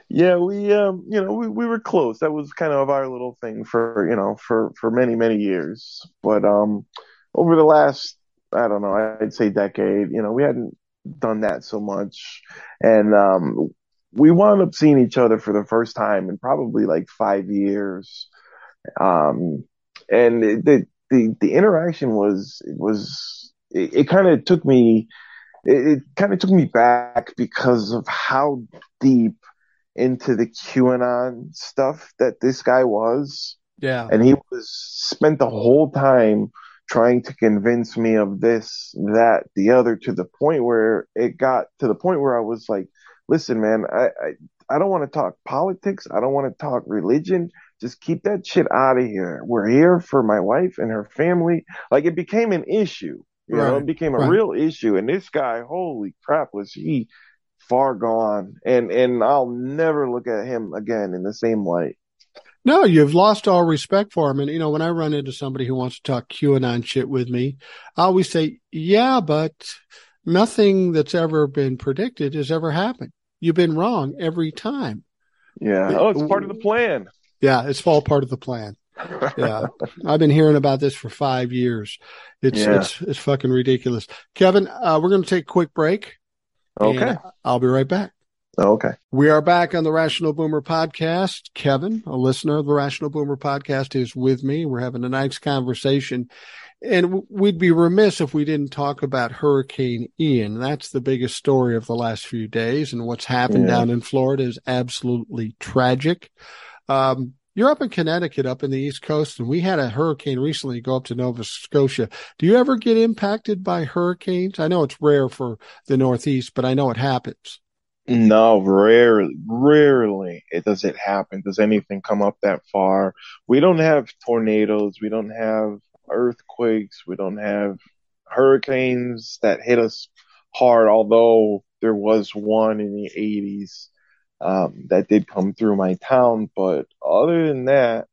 Yeah, we, um, you know, we, we were close. That was kind of our little thing for, you know, for, for many, many years. But, um, over the last, I don't know, I'd say decade, you know, we hadn't done that so much. And, um, we wound up seeing each other for the first time in probably like five years. Um, and the, the, the interaction was, was, it, it kind of took me, it, it kind of took me back because of how deep into the QAnon stuff that this guy was. Yeah. And he was spent the whole time trying to convince me of this, that, the other to the point where it got to the point where I was like, listen, man, I, I, I don't want to talk politics. I don't want to talk religion. Just keep that shit out of here. We're here for my wife and her family. Like it became an issue. You right. know, it became a right. real issue. And this guy, holy crap, was he far gone. And and I'll never look at him again in the same light. No, you've lost all respect for him. And you know, when I run into somebody who wants to talk QAnon shit with me, I always say, "Yeah, but nothing that's ever been predicted has ever happened. You've been wrong every time." Yeah. Oh, it's part of the plan. Yeah, it's all part of the plan. yeah, I've been hearing about this for five years. It's yeah. it's it's fucking ridiculous. Kevin, uh, we're going to take a quick break. Okay, I'll be right back. Okay. We are back on the Rational Boomer podcast. Kevin, a listener of the Rational Boomer podcast, is with me. We're having a nice conversation. And we'd be remiss if we didn't talk about Hurricane Ian. That's the biggest story of the last few days. And what's happened yeah. down in Florida is absolutely tragic. Um, you're up in Connecticut, up in the East Coast, and we had a hurricane recently go up to Nova Scotia. Do you ever get impacted by hurricanes? I know it's rare for the Northeast, but I know it happens. No, rarely, rarely it does it happen. Does anything come up that far? We don't have tornadoes. We don't have earthquakes. We don't have hurricanes that hit us hard. Although there was one in the 80s um, that did come through my town, but other than that,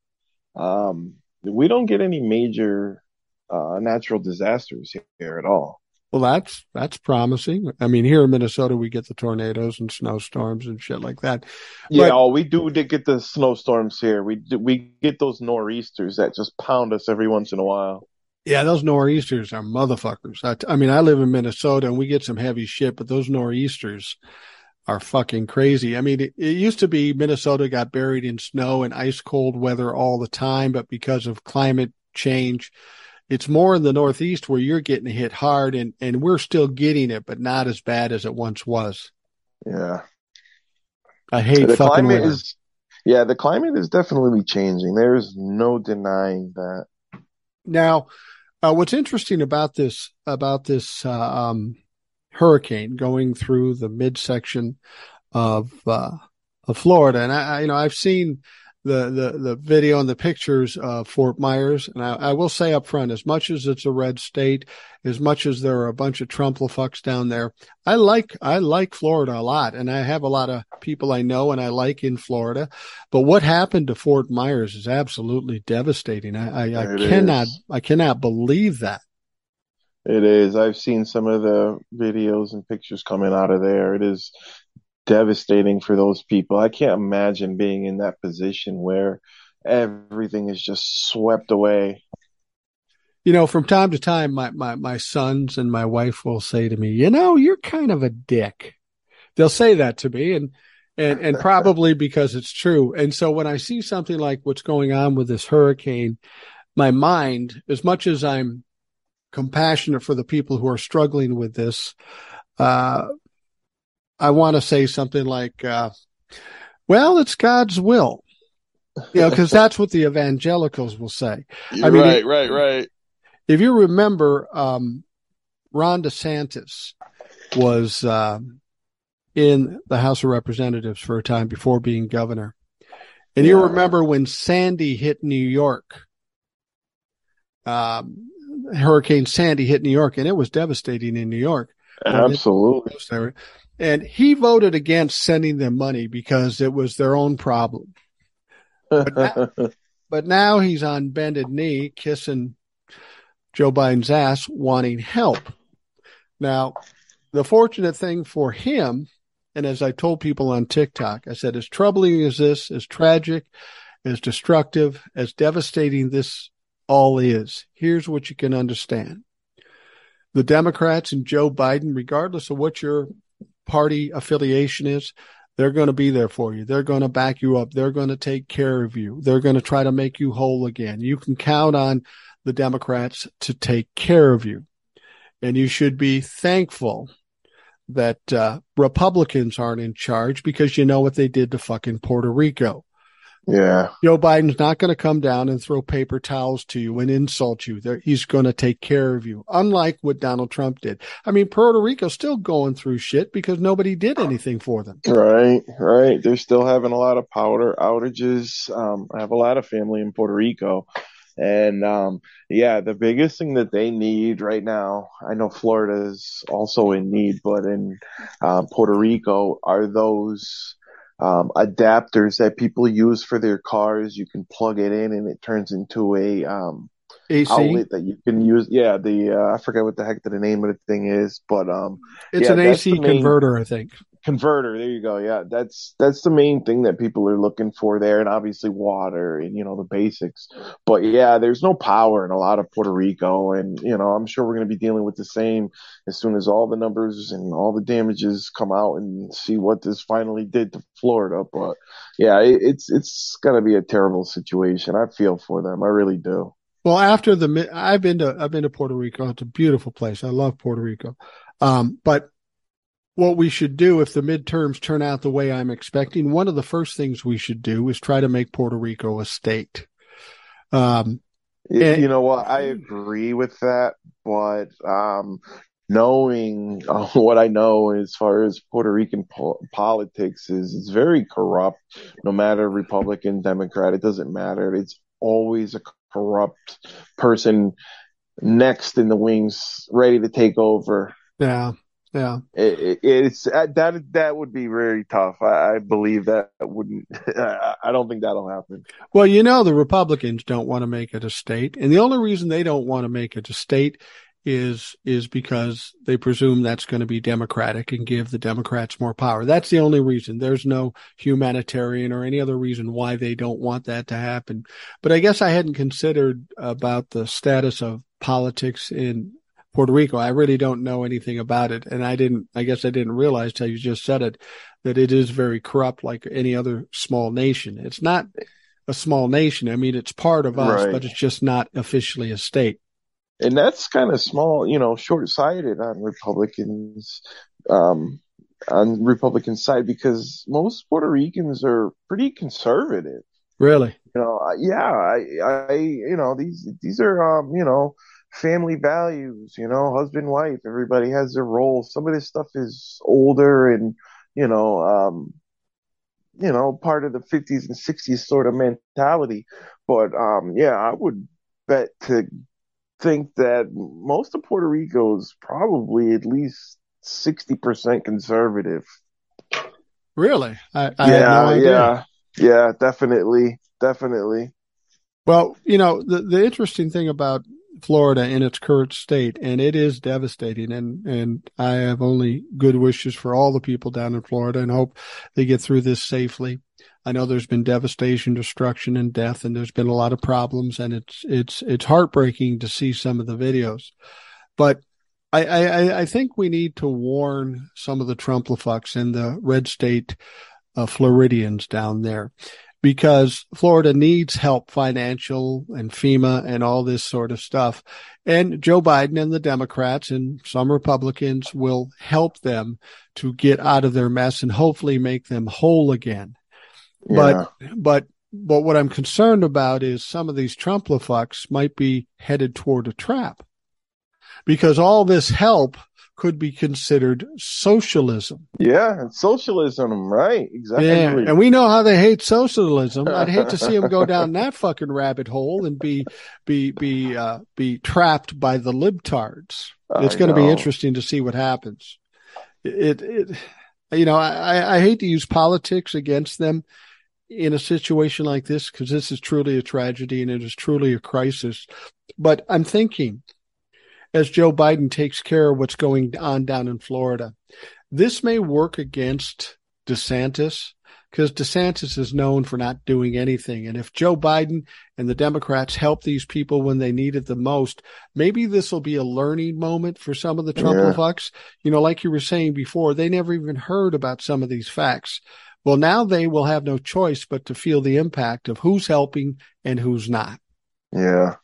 um, we don't get any major uh, natural disasters here at all. Well, that's that's promising. I mean, here in Minnesota, we get the tornadoes and snowstorms and shit like that. Yeah, oh, we do get the snowstorms here. We do, we get those nor'easters that just pound us every once in a while. Yeah, those nor'easters are motherfuckers. I, I mean, I live in Minnesota and we get some heavy shit, but those nor'easters are fucking crazy. I mean, it, it, used to be Minnesota got buried in snow and ice cold weather all the time, but because of climate change, it's more in the Northeast where you're getting hit hard and, and we're still getting it, but not as bad as it once was. Yeah. I hate the climate winter. is, yeah, the climate is definitely changing. There's no denying that. Now, uh, what's interesting about this, about this, uh, um, hurricane going through the midsection of, uh, of Florida. And I, I, you know, I've seen, the, the, the video and the pictures of Fort Myers. And I, I, will say up front, as much as it's a red state, as much as there are a bunch of Trumplafucks down there, I like, I like Florida a lot. And I have a lot of people I know and I like in Florida. But what happened to Fort Myers is absolutely devastating. I, I, I cannot, is. I cannot believe that. It is. I've seen some of the videos and pictures coming out of there. It is devastating for those people. I can't imagine being in that position where everything is just swept away. You know, from time to time, my, my, my sons and my wife will say to me, you know, you're kind of a dick. They'll say that to me and, and, and probably because it's true. And so when I see something like what's going on with this hurricane, my mind, as much as I'm compassionate for the people who are struggling with this, uh, I want to say something like, uh, well, it's God's will. You know, because that's what the evangelicals will say. I mean, right, right, right. If you remember, um, Ron DeSantis was uh, in the House of Representatives for a time before being governor. And yeah. you remember when Sandy hit New York, um, Hurricane Sandy hit New York, and it was devastating in New York. Absolutely. And he voted against sending them money because it was their own problem. But now, but now he's on bended knee kissing Joe Biden's ass wanting help. Now, the fortunate thing for him, and as I told people on TikTok, I said, as troubling as this, as tragic, as destructive, as devastating this all is, here's what you can understand. The Democrats and Joe Biden, regardless of what your party affiliation is, they're going to be there for you. They're going to back you up. They're going to take care of you. They're going to try to make you whole again. You can count on the Democrats to take care of you. And you should be thankful that uh, Republicans aren't in charge because you know what they did to fucking Puerto Rico. Yeah. Joe Biden's not going to come down and throw paper towels to you and insult you. He's going to take care of you, unlike what Donald Trump did. I mean, Puerto Rico's still going through shit because nobody did anything for them. Right, right. They're still having a lot of power outages. Um, I have a lot of family in Puerto Rico, And um, yeah, the biggest thing that they need right now, I know Florida is also in need, but in uh, Puerto Rico are those um, adapters that people use for their cars. You can plug it in and it turns into a um, AC outlet that you can use. Yeah, the uh, I forget what the heck the name of the thing is, but um, it's yeah, an AC converter, I think converter there you go yeah that's that's the main thing that people are looking for there and obviously water and you know the basics. But yeah there's no power in a lot of puerto rico and you know i'm sure we're going to be dealing with the same as soon as all the numbers and all the damages come out and see what this finally did to florida. But yeah it, it's it's going to be a terrible situation. I feel for them. I really do. Well after the i've been to i've been to puerto rico. It's a beautiful place. I love puerto rico. Um, but what we should do if the midterms turn out the way I'm expecting, one of the first things we should do is try to make Puerto Rico a state. Um, and, you know what? I agree with that, but um, knowing uh, what I know as far as Puerto Rican po- politics is, it's very corrupt. No matter Republican, Democrat, it doesn't matter. It's always a corrupt person next in the wings, ready to take over. Yeah. Yeah, it, it, it's uh, that that would be very tough. I, I believe that wouldn't. I don't think that'll happen. Well, you know, the Republicans don't want to make it a state, and the only reason they don't want to make it a state is is because they presume that's going to be democratic and give the Democrats more power. That's the only reason. There's no humanitarian or any other reason why they don't want that to happen. But I guess I hadn't considered about the status of politics in Puerto Rico. I really don't know anything about it. And I didn't, I guess I didn't realize till you just said it, that it is very corrupt like any other small nation. It's not a small nation. I mean, it's part of us, right. but it's just not officially a state. And that's kind of small, you know, short sighted on Republicans, um, on Republican side because most Puerto Ricans are pretty conservative. Really? You know, yeah, I, I, you know, these, these are, um, you know, family values, you know, husband, wife, everybody has their role. Some of this stuff is older and, you know, um, you know, part of the 50s and 60s sort of mentality. But, um, yeah, I would bet to think that most of Puerto Rico is probably at least 60% conservative. Really? I, I yeah, no yeah, yeah, definitely, definitely. Well, you know, the, the interesting thing about Florida in its current state, and it is devastating. And and I have only good wishes for all the people down in Florida, and hope they get through this safely. I know there's been devastation, destruction, and death, and there's been a lot of problems, and it's it's it's heartbreaking to see some of the videos. But I I, I think we need to warn some of the Trumplafucks and the red state uh, Floridians down there because Florida needs help financial and FEMA and all this sort of stuff. And Joe Biden and the Democrats and some Republicans will help them to get out of their mess and hopefully make them whole again. Yeah. But, but, but what I'm concerned about is some of these Trumplafucks might be headed toward a trap because all this help could be considered socialism. Yeah, socialism, right? Exactly. Yeah, and we know how they hate socialism. I'd hate to see them go down that fucking rabbit hole and be be be uh, be trapped by the libtards. It's going to be interesting to see what happens. It, it you know, I, I hate to use politics against them in a situation like this because this is truly a tragedy and it is truly a crisis. But I'm thinking as Joe Biden takes care of what's going on down in Florida. This may work against DeSantis because DeSantis is known for not doing anything. And if Joe Biden and the Democrats help these people when they need it the most, maybe this will be a learning moment for some of the Trump yeah. fucks. You know, like you were saying before, they never even heard about some of these facts. Well, now they will have no choice but to feel the impact of who's helping and who's not. Yeah.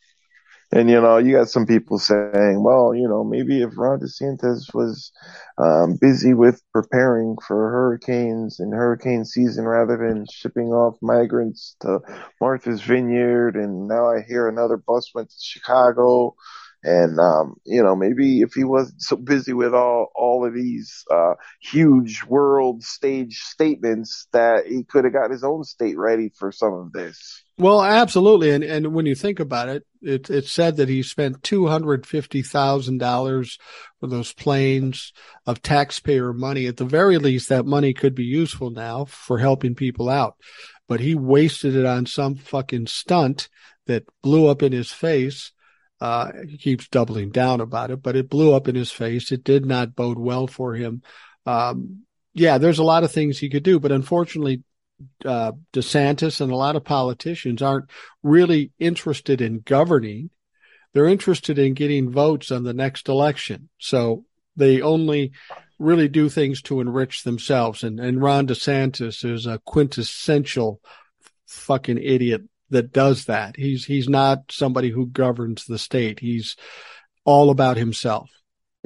And you know, you got some people saying, well, you know, maybe if Ron DeSantis was um, busy with preparing for hurricanes and hurricane season rather than shipping off migrants to Martha's Vineyard, and now I hear another bus went to Chicago, And, um, you know, maybe if he wasn't so busy with all, all of these, uh, huge world stage statements that he could have got his own state ready for some of this. Well, absolutely. And, and when you think about it, it, it's said that he spent $250,000 for those planes of taxpayer money. At the very least, that money could be useful now for helping people out, but he wasted it on some fucking stunt that blew up in his face. Uh, he keeps doubling down about it, but it blew up in his face. It did not bode well for him. Um, yeah, there's a lot of things he could do, but unfortunately, uh, DeSantis and a lot of politicians aren't really interested in governing. They're interested in getting votes on the next election. So they only really do things to enrich themselves. And, and Ron DeSantis is a quintessential fucking idiot that does that. He's, he's not somebody who governs the state. He's all about himself.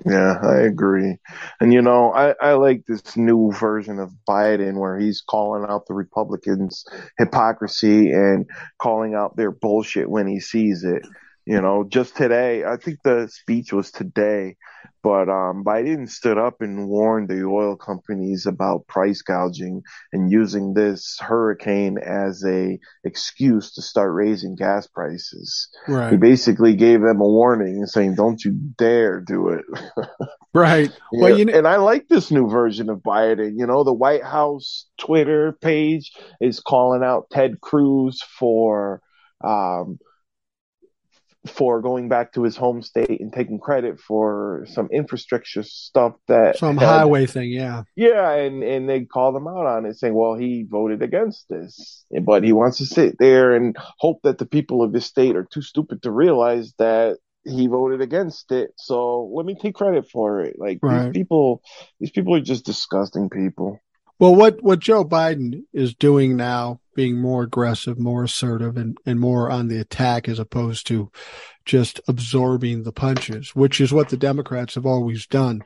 Yeah, I agree. And you know, I, I like this new version of Biden where he's calling out the Republicans' hypocrisy and calling out their bullshit when he sees it. You know, just today, I think the speech was today, but um, Biden stood up and warned the oil companies about price gouging and using this hurricane as a excuse to start raising gas prices. Right. He basically gave them a warning saying, "Don't you dare do it." right. Yeah. Well, you know- and I like this new version of Biden. You know, the White House Twitter page is calling out Ted Cruz for. Um, for going back to his home state and taking credit for some infrastructure stuff that some had, highway thing, yeah, yeah, and and they call him out on it, saying, "Well, he voted against this, but he wants to sit there and hope that the people of his state are too stupid to realize that." He voted against it, so let me take credit for it. Like right. these people, these people are just disgusting people. Well, what, what Joe Biden is doing now, being more aggressive, more assertive, and, and more on the attack as opposed to just absorbing the punches, which is what the Democrats have always done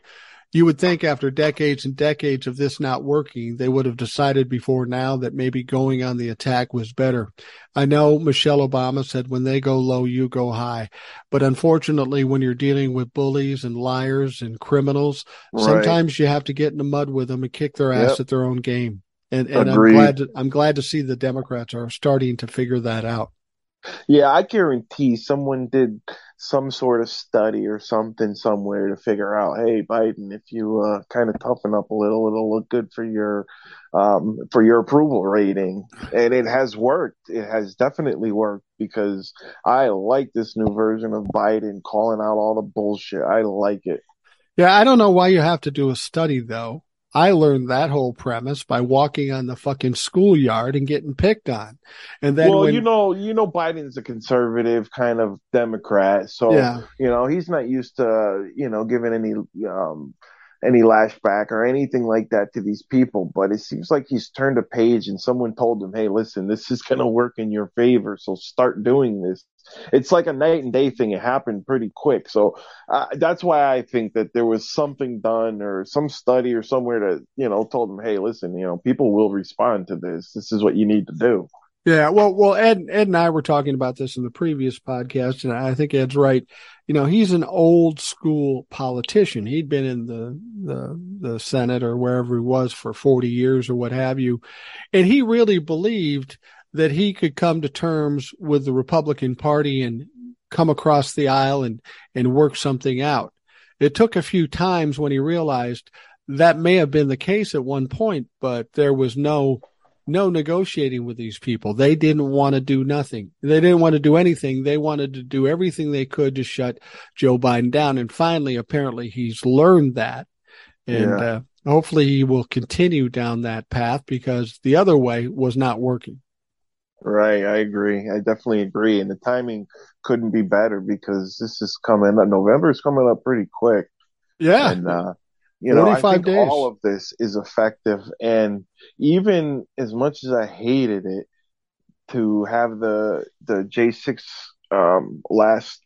you would think after decades and decades of this not working, they would have decided before now that maybe going on the attack was better. I know Michelle Obama said when they go low, you go high. But unfortunately, when you're dealing with bullies and liars and criminals, right. sometimes you have to get in the mud with them and kick their ass yep. at their own game. And, and I'm glad to, I'm glad to see the Democrats are starting to figure that out. Yeah, I guarantee someone did some sort of study or something somewhere to figure out, hey, Biden, if you uh, kind of toughen up a little, it'll look good for your um, for your approval rating. And it has worked. It has definitely worked because I like this new version of Biden calling out all the bullshit. I like it. Yeah, I don't know why you have to do a study though. I learned that whole premise by walking on the fucking schoolyard and getting picked on. And then, well, when, you know, you know, Biden's a conservative kind of Democrat, so yeah. you know he's not used to you know giving any um any lashback or anything like that to these people. But it seems like he's turned a page and someone told him, "Hey, listen, this is going to work in your favor, so start doing this." It's like a night and day thing. It happened pretty quick. So uh, that's why I think that there was something done or some study or somewhere that, you know, told them, Hey, listen, you know, people will respond to this. This is what you need to do. Yeah, well, well, Ed, Ed and I were talking about this in the previous podcast, and I think Ed's right. You know, he's an old school politician. He'd been in the the the Senate or wherever he was for forty years or what have you, and he really believed that he could come to terms with the Republican Party and come across the aisle and, and work something out. It took a few times when he realized that may have been the case at one point, but there was no no negotiating with these people. They didn't want to do nothing. They didn't want to do anything. They wanted to do everything they could to shut Joe Biden down. And finally, apparently, he's learned that. And yeah. uh, hopefully, he will continue down that path because the other way was not working. Right, I agree. I definitely agree. And the timing couldn't be better because this is coming up. November is coming up pretty quick. Yeah. And, uh, you know, I think days. all of this is effective. And even as much as I hated it to have the, the J6, um, last,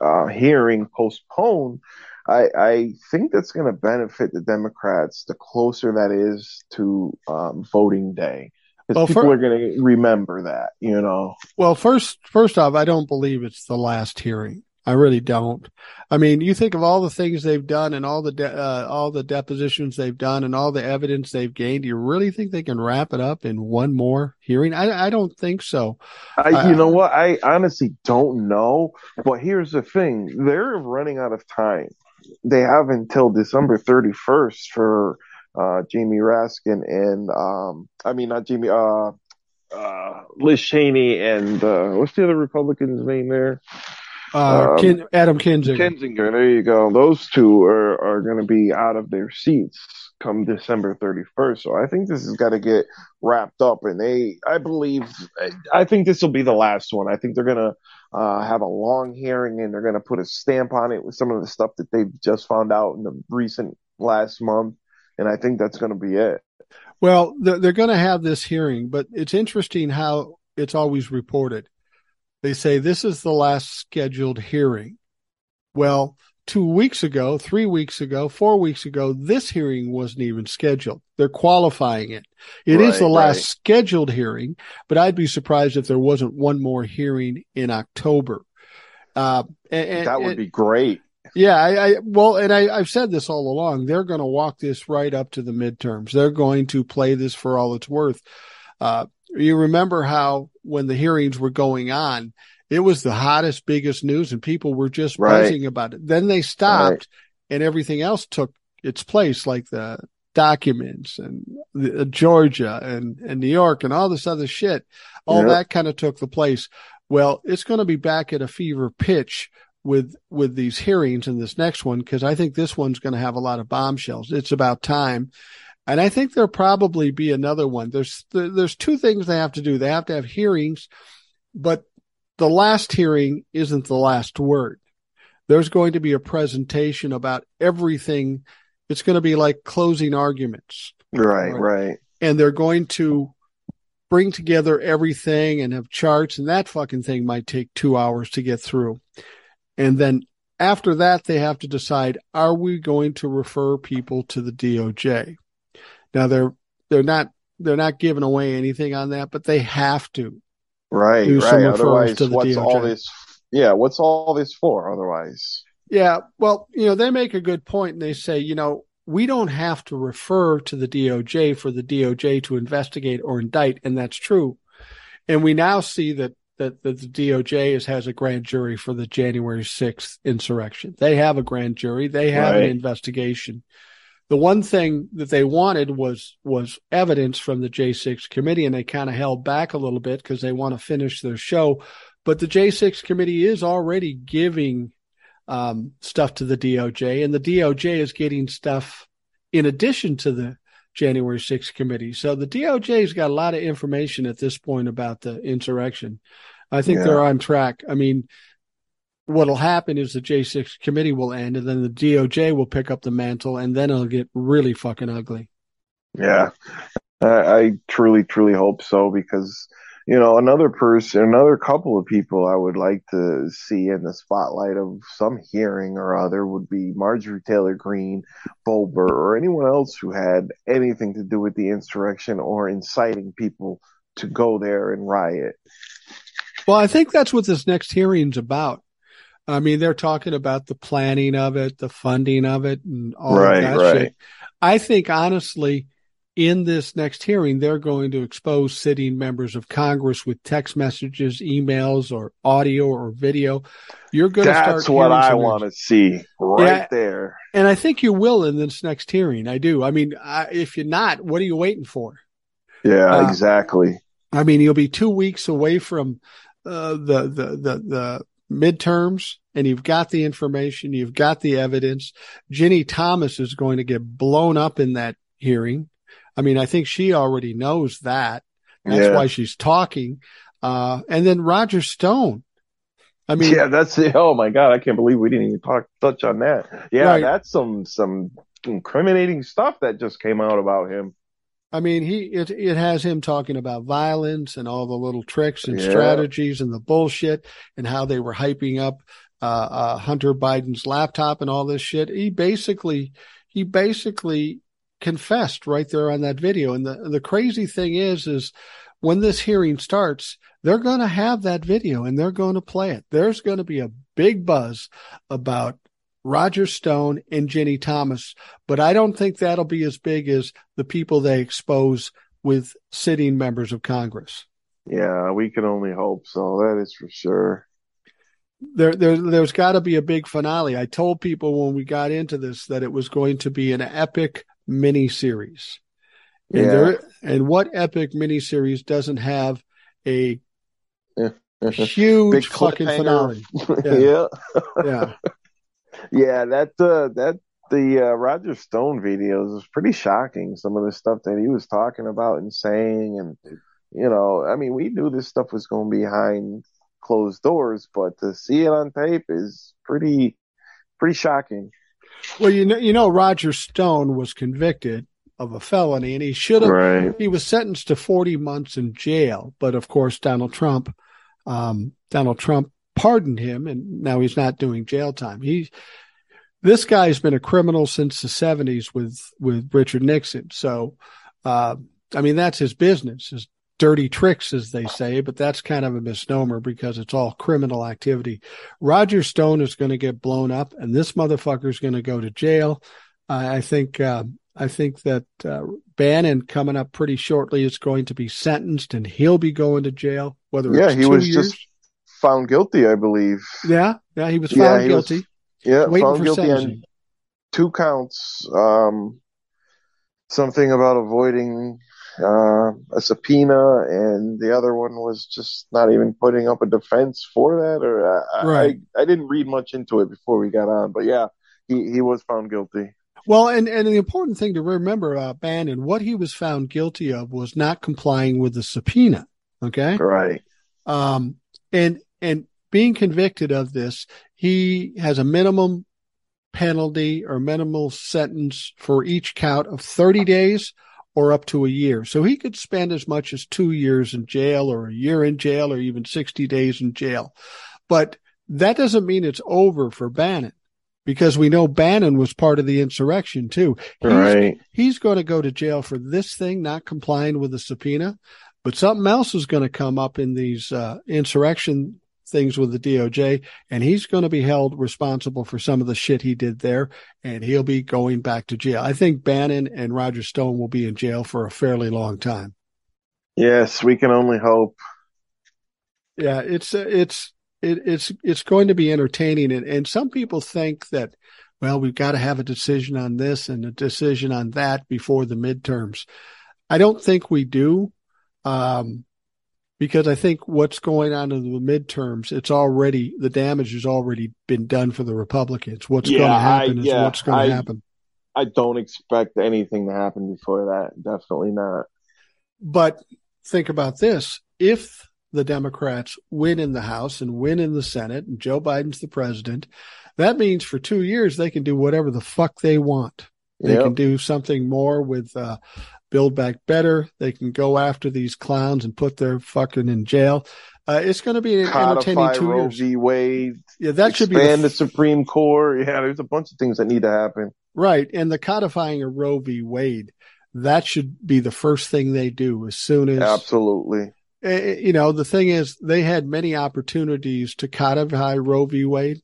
uh, hearing postponed, I, I think that's going to benefit the Democrats the closer that is to um, voting day because well, people for, are going to remember that, you know. Well, first, first off, I don't believe it's the last hearing. I really don't. I mean, you think of all the things they've done and all the de- uh, all the depositions they've done and all the evidence they've gained. Do you really think they can wrap it up in one more hearing? I, I don't think so. I, uh, you know what? I honestly don't know. But here's the thing: they're running out of time. They have until December 31st for uh, Jamie Raskin and um, I mean not Jamie, uh, uh, Liz Cheney and uh, what's the other Republican's name there? Uh, um, Ken, Adam Kinzinger. Kinzinger, there you go. Those two are, are going to be out of their seats come December 31st. So I think this has got to get wrapped up. And they, I believe, I think this will be the last one. I think they're going to uh, have a long hearing and they're going to put a stamp on it with some of the stuff that they've just found out in the recent last month. And I think that's going to be it. Well, they're, they're going to have this hearing, but it's interesting how it's always reported. They say this is the last scheduled hearing. Well, two weeks ago, three weeks ago, four weeks ago, this hearing wasn't even scheduled. They're qualifying it. It right, is the last right. scheduled hearing, but I'd be surprised if there wasn't one more hearing in October. Uh, and, that would and, be great. Yeah, I, I well, and I, I've said this all along. They're going to walk this right up to the midterms. They're going to play this for all it's worth. Uh, you remember how when the hearings were going on, it was the hottest, biggest news, and people were just right. buzzing about it. Then they stopped, right. and everything else took its place, like the documents and the, uh, Georgia and and New York and all this other shit. All yep. that kind of took the place. Well, it's going to be back at a fever pitch with with these hearings and this next one because I think this one's going to have a lot of bombshells. It's about time. And I think there'll probably be another one. There's there's two things they have to do. They have to have hearings, but the last hearing isn't the last word. There's going to be a presentation about everything. It's going to be like closing arguments. Right, right. right. And they're going to bring together everything and have charts and that fucking thing might take 2 hours to get through. And then after that, they have to decide, are we going to refer people to the DOJ? Now they're, they're not, they're not giving away anything on that, but they have to. Right, right. Otherwise, what's DOJ. all this? Yeah, what's all this for? Otherwise, yeah. Well, you know, they make a good point, and they say, you know, we don't have to refer to the DOJ for the DOJ to investigate or indict, and that's true. And we now see that that, that the DOJ is, has a grand jury for the January 6th insurrection. They have a grand jury. They have right. an investigation. The one thing that they wanted was was evidence from the J6 committee, and they kind of held back a little bit because they want to finish their show. But the J6 committee is already giving um, stuff to the DOJ, and the DOJ is getting stuff in addition to the January 6th committee. So the DOJ's got a lot of information at this point about the insurrection. I think yeah. they're on track. I mean, what'll happen is the J6 committee will end and then the DOJ will pick up the mantle and then it'll get really fucking ugly. Yeah. I, I truly, truly hope so because you know, another person, another couple of people I would like to see in the spotlight of some hearing or other would be Marjorie Taylor Greene, Boebert, or anyone else who had anything to do with the insurrection or inciting people to go there and riot. Well, I think that's what this next hearing's about. I mean, they're talking about the planning of it, the funding of it, and all right, of that right. shit. I think honestly, in this next hearing, they're going to expose sitting members of Congress with text messages, emails, or audio or video. You're going to start. That's what I want to see right yeah, there. And I think you will in this next hearing. I do. I mean, I, if you're not, what are you waiting for? Yeah, uh, exactly. I mean, you'll be two weeks away from uh, the, the the the midterms, and you've got the information, you've got the evidence. Ginni Thomas is going to get blown up in that hearing I mean, I think she already knows that. That's yeah. why she's talking. Uh, and then Roger Stone. I mean, yeah, that's the. oh my god, I can't believe we didn't even talk touch on that. Yeah, right. that's some some incriminating stuff that just came out about him. I mean, he it it has him talking about violence and all the little tricks and yeah. strategies and the bullshit and how they were hyping up uh, uh, Hunter Biden's laptop and all this shit. He basically he basically confessed right there on that video. And the, the crazy thing is, is when this hearing starts, they're going to have that video and they're going to play it. There's going to be a big buzz about Roger Stone and Ginni Thomas, but I don't think that'll be as big as the people they expose with sitting members of Congress. Yeah, we can only hope so. That is for sure. There, there, there's got to be a big finale. I told people when we got into this that it was going to be an epic mini series. And, yeah. there, and what epic miniseries doesn't have a huge fucking finale? Yeah. yeah. yeah. yeah. That, uh, that, the uh, Roger Stone videos is pretty shocking. Some of the stuff that he was talking about and saying, and you know, I mean, we knew this stuff was going behind closed doors, but to see it on tape is pretty, pretty shocking. Well, you know, you know, Roger Stone was convicted of a felony, and he should have. Right. He was sentenced to 40 months in jail, but of course, Donald Trump, um, Donald Trump pardoned him, and now he's not doing jail time. He, this guy's been a criminal since the 70s with with Richard Nixon. So, uh, I mean, that's his business, his dirty tricks, as they say, but that's kind of a misnomer because it's all criminal activity. Roger Stone is going to get blown up, and this motherfucker is going to go to jail. Uh, I think uh, I think that uh, Bannon coming up pretty shortly is going to be sentenced, and he'll be going to jail. Whether yeah, he was years. just found guilty, I believe. Yeah, yeah, he was found yeah, he guilty. Was, yeah, found guilty on two counts. Um, something about avoiding uh, a subpoena, and the other one was just not even putting up a defense for that. Or I, right. I, I didn't read much into it before we got on, but yeah, he he was found guilty. Well, and, and the important thing to remember about Bannon, what he was found guilty of was not complying with the subpoena. Okay. Right. Um, and, and being convicted of this, he has a minimum penalty or minimal sentence for each count of 30 days or up to a year. So he could spend as much as two years in jail or a year in jail or even 60 days in jail. But that doesn't mean it's over for Bannon because we know Bannon was part of the insurrection too. He's, right. He's going to go to jail for this thing, not complying with the subpoena, but something else is going to come up in these uh, insurrection things with the DOJ, and he's going to be held responsible for some of the shit he did there, and he'll be going back to jail. I think Bannon and Roger Stone will be in jail for a fairly long time. Yes, we can only hope. Yeah, it's it's it, it's it's going to be entertaining, and, and some people think that well, we've got to have a decision on this and a decision on that before the midterms. I don't think we do, um, because I think what's going on in the midterms, it's already the damage has already been done for the Republicans. What's yeah, going to happen I, is yeah, what's going to happen. I don't expect anything to happen before that. Definitely not. But think about this: if the Democrats win in the House and win in the Senate, and Joe Biden's the president, that means for two years they can do whatever the fuck they want. They yep. can do something more with uh, Build Back Better. They can go after these clowns and put their fucking in jail. Uh, it's going to be an Codify entertaining two Roe years. V. Wade. Yeah, that should be expand the, f- the Supreme Court. Yeah, there's a bunch of things that need to happen. Right, and the codifying of Roe v. Wade. That should be the first thing they do as soon as absolutely Eh, eh, you know, the thing is, they had many opportunities to codify Roe v. Wade.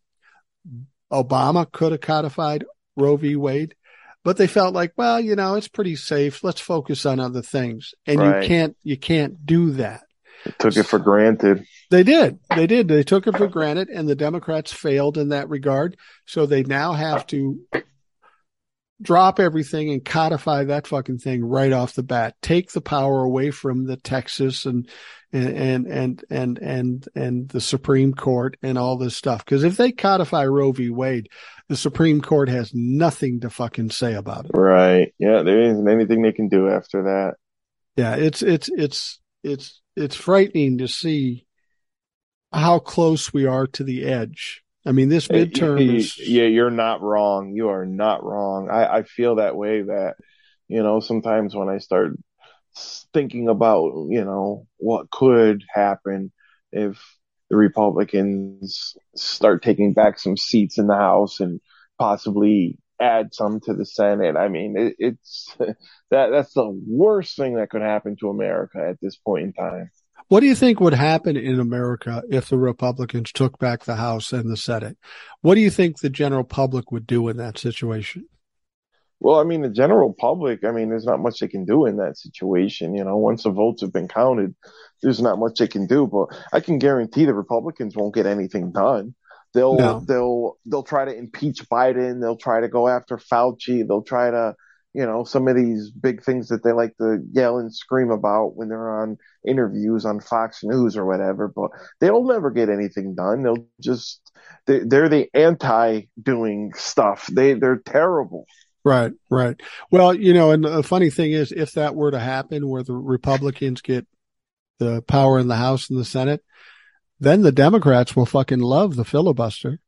Obama could have codified Roe v. Wade, but they felt like, well, you know, it's pretty safe. Let's focus on other things. And right. you can't, you can't do that. They took it for granted. They did. They did. They took it for granted, and the Democrats failed in that regard. So they now have to drop everything and codify that fucking thing right off the bat. Take the power away from the Texas and and and and and and the Supreme Court and all this stuff. Because if they codify Roe v. Wade, the Supreme Court has nothing to fucking say about it. Right. Yeah. There isn't anything they can do after that. Yeah. It's it's it's it's it's frightening to see how close we are to the edge I mean, this midterm is. Yeah, you're not wrong. You are not wrong. I, I feel that way that, you know, sometimes when I start thinking about, you know, what could happen if the Republicans start taking back some seats in the House and possibly add some to the Senate. I mean, it, it's that that's the worst thing that could happen to America at this point in time. What do you think would happen in America if the Republicans took back the House and the Senate? What do you think the general public would do in that situation? Well, I mean, the general public, I mean, there's not much they can do in that situation. You know, once the votes have been counted, there's not much they can do. But I can guarantee the Republicans won't get anything done. They'll no. they'll they'll try to impeach Biden. They'll try to go after Fauci. They'll try to you know, some of these big things that they like to yell and scream about when they're on interviews on Fox News or whatever, but they'll never get anything done. They'll just, they, they're the anti doing stuff. They, they're terrible. Right, right. Well, you know, and the funny thing is, if that were to happen where the Republicans get the power in the House and the Senate, then the Democrats will fucking love the filibuster.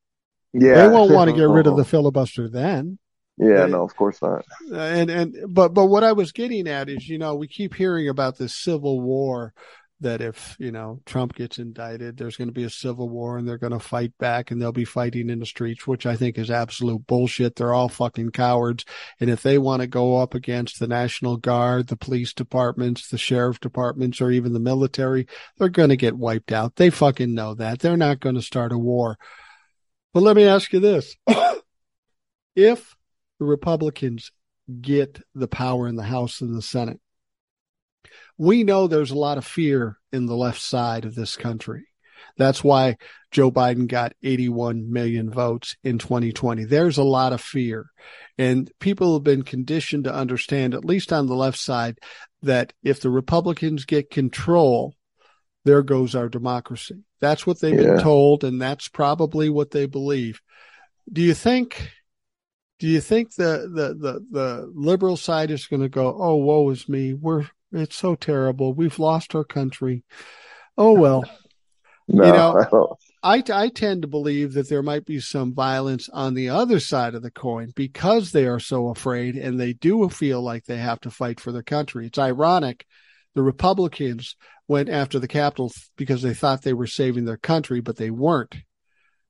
Yeah. They won't want to get rid of the oh. filibuster then. Yeah, no, of course not. Uh, and and but but what I was getting at is, you know, we keep hearing about this civil war that if, you know, Trump gets indicted, there's going to be a civil war and they're going to fight back and they'll be fighting in the streets, which I think is absolute bullshit. They're all fucking cowards. And if they want to go up against the National Guard, the police departments, the sheriff departments, or even the military, they're going to get wiped out. They fucking know that. They're not going to start a war. But let me ask you this. if the Republicans get the power in the House and the Senate. We know there's a lot of fear in the left side of this country. That's why Joe Biden got 81 million votes in 2020. There's a lot of fear. And people have been conditioned to understand, at least on the left side, that if the Republicans get control, there goes our democracy. That's what they've yeah. been told, and that's probably what they believe. Do you think do you think the the the, the liberal side is going to go, "Oh, woe is me. We're it's so terrible. We've lost our country." Oh well. No, you know, I, I tend to believe that there might be some violence on the other side of the coin because they are so afraid and they do feel like they have to fight for their country. It's ironic. The Republicans went after the Capitol because they thought they were saving their country, but they weren't.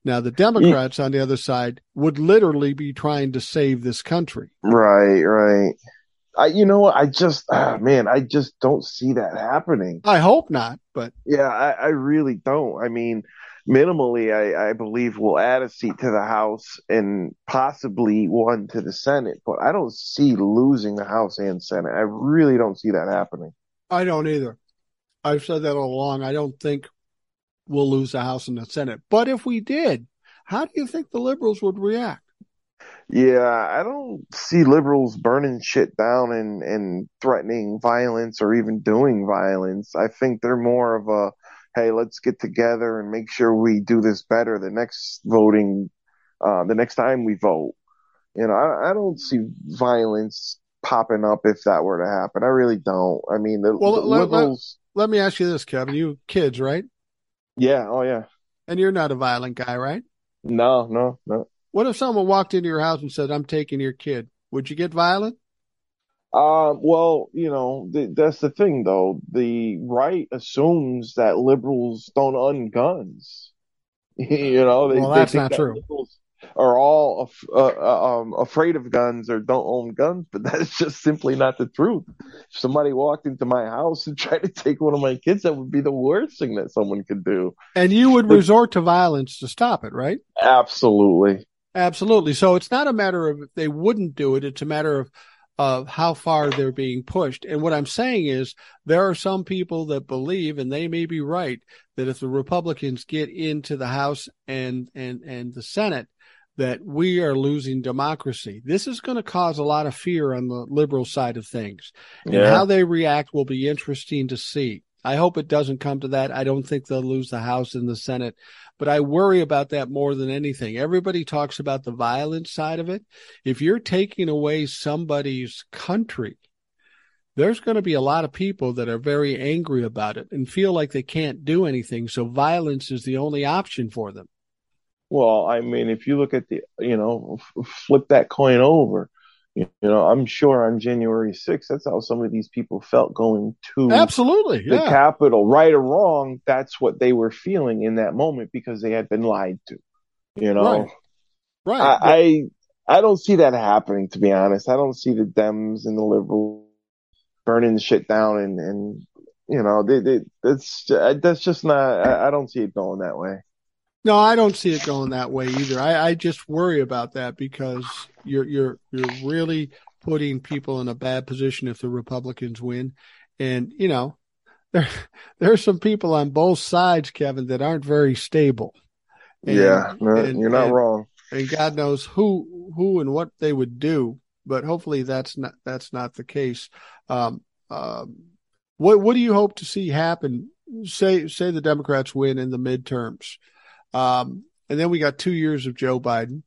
Now, the Democrats yeah. on the other side would literally be trying to save this country. Right, right. I, you know, I just, ah, man, I just don't see that happening. I hope not, but yeah, I, I really don't. I mean, minimally, I, I believe we'll add a seat to the House and possibly one to the Senate, but I don't see losing the House and Senate. I really don't see that happening. I don't either. I've said that all along. I don't think we'll lose the House and the Senate. But if we did, how do you think the liberals would react? Yeah, I don't see liberals burning shit down and, and threatening violence or even doing violence. I think they're more of a, hey, let's get together and make sure we do this better the next voting, uh, the next time we vote. You know, I, I don't see violence popping up if that were to happen. I really don't. I mean, the, well, the let, liberals. Let, let me ask you this, Kevin. You kids, right? Yeah. Oh, yeah. And you're not a violent guy, right? No, no, no. What if someone walked into your house and said, "I'm taking your kid"? Would you get violent? Uh, well, you know, th- that's the thing, though. The right assumes that liberals don't own guns. you know, they, well, that's not that true. Liberals, are all af- uh, uh, um, afraid of guns or don't own guns, but that's just simply not the truth. If somebody walked into my house and tried to take one of my kids, that would be the worst thing that someone could do. And you would but, resort to violence to stop it, right? Absolutely. Absolutely. So it's not a matter of if they wouldn't do it. It's a matter of of how far they're being pushed. And what I'm saying is there are some people that believe, and they may be right, that if the Republicans get into the House and and and the Senate, that we are losing democracy. This is going to cause a lot of fear on the liberal side of things. And yeah. how they react will be interesting to see. I hope it doesn't come to that. I don't think they'll lose the House and the Senate, but I worry about that more than anything. Everybody talks about the violent side of it. If you're taking away somebody's country, there's going to be a lot of people that are very angry about it and feel like they can't do anything. So violence is the only option for them. Well, I mean, if you look at the, you know, f- flip that coin over, you, know, I'm sure on January 6th, that's how some of these people felt going to absolutely the yeah. Capitol, right or wrong. That's what they were feeling in that moment because they had been lied to. You know, right? right. I, I I don't see that happening. To be honest, I don't see the Dems and the liberals burning shit down and and you know, they, they, that's that's just not. I, I don't see it going that way. No, I don't see it going that way either. I, I just worry about that because you're you're you're really putting people in a bad position if the Republicans win. And, you know, there there are some people on both sides, Kevin, that aren't very stable. And, yeah, no, and, you're not and, wrong. And God knows who who and what they would do, but hopefully that's not that's not the case. Um, um, what what do you hope to see happen? Say say the Democrats win in the midterms. Um, and then we got two years of Joe Biden.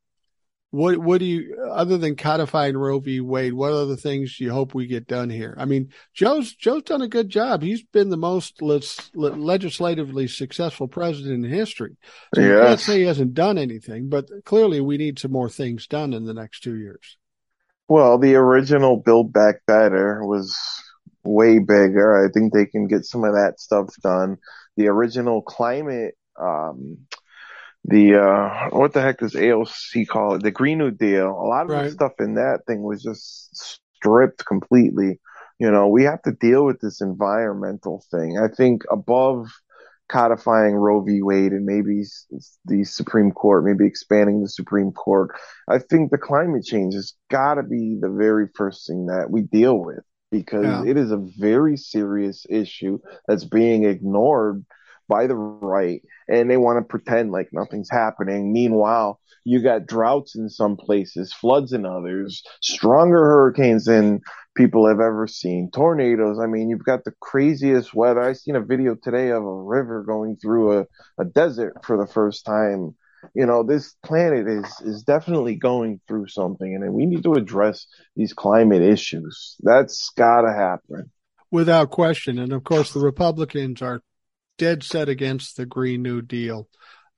What what do you other than codifying Roe v. Wade? What other things do you hope we get done here? I mean, Joe's Joe's done a good job. He's been the most legislatively successful president in history. So yes. you can't say he hasn't done anything, but clearly we need some more things done in the next two years. Well, the original Build Back Better was way bigger. I think they can get some of that stuff done. The original climate um, the uh what the heck does AOC call it? The Green New Deal. A lot of right. the stuff in that thing was just stripped completely. You know, we have to deal with this environmental thing. I think above codifying Roe v. Wade and maybe the Supreme Court, maybe expanding the Supreme Court, I think the climate change has got to be the very first thing that we deal with because yeah. it is a very serious issue that's being ignored by the right and they want to pretend like nothing's happening. Meanwhile, you got droughts in some places, floods in others, stronger hurricanes than people have ever seen, tornadoes. I mean, you've got the craziest weather. I seen a video today of a river going through a, a desert for the first time. You know, this planet is is definitely going through something, and we need to address these climate issues. That's got to happen without question. And of course, the Republicans are dead set against the Green New Deal.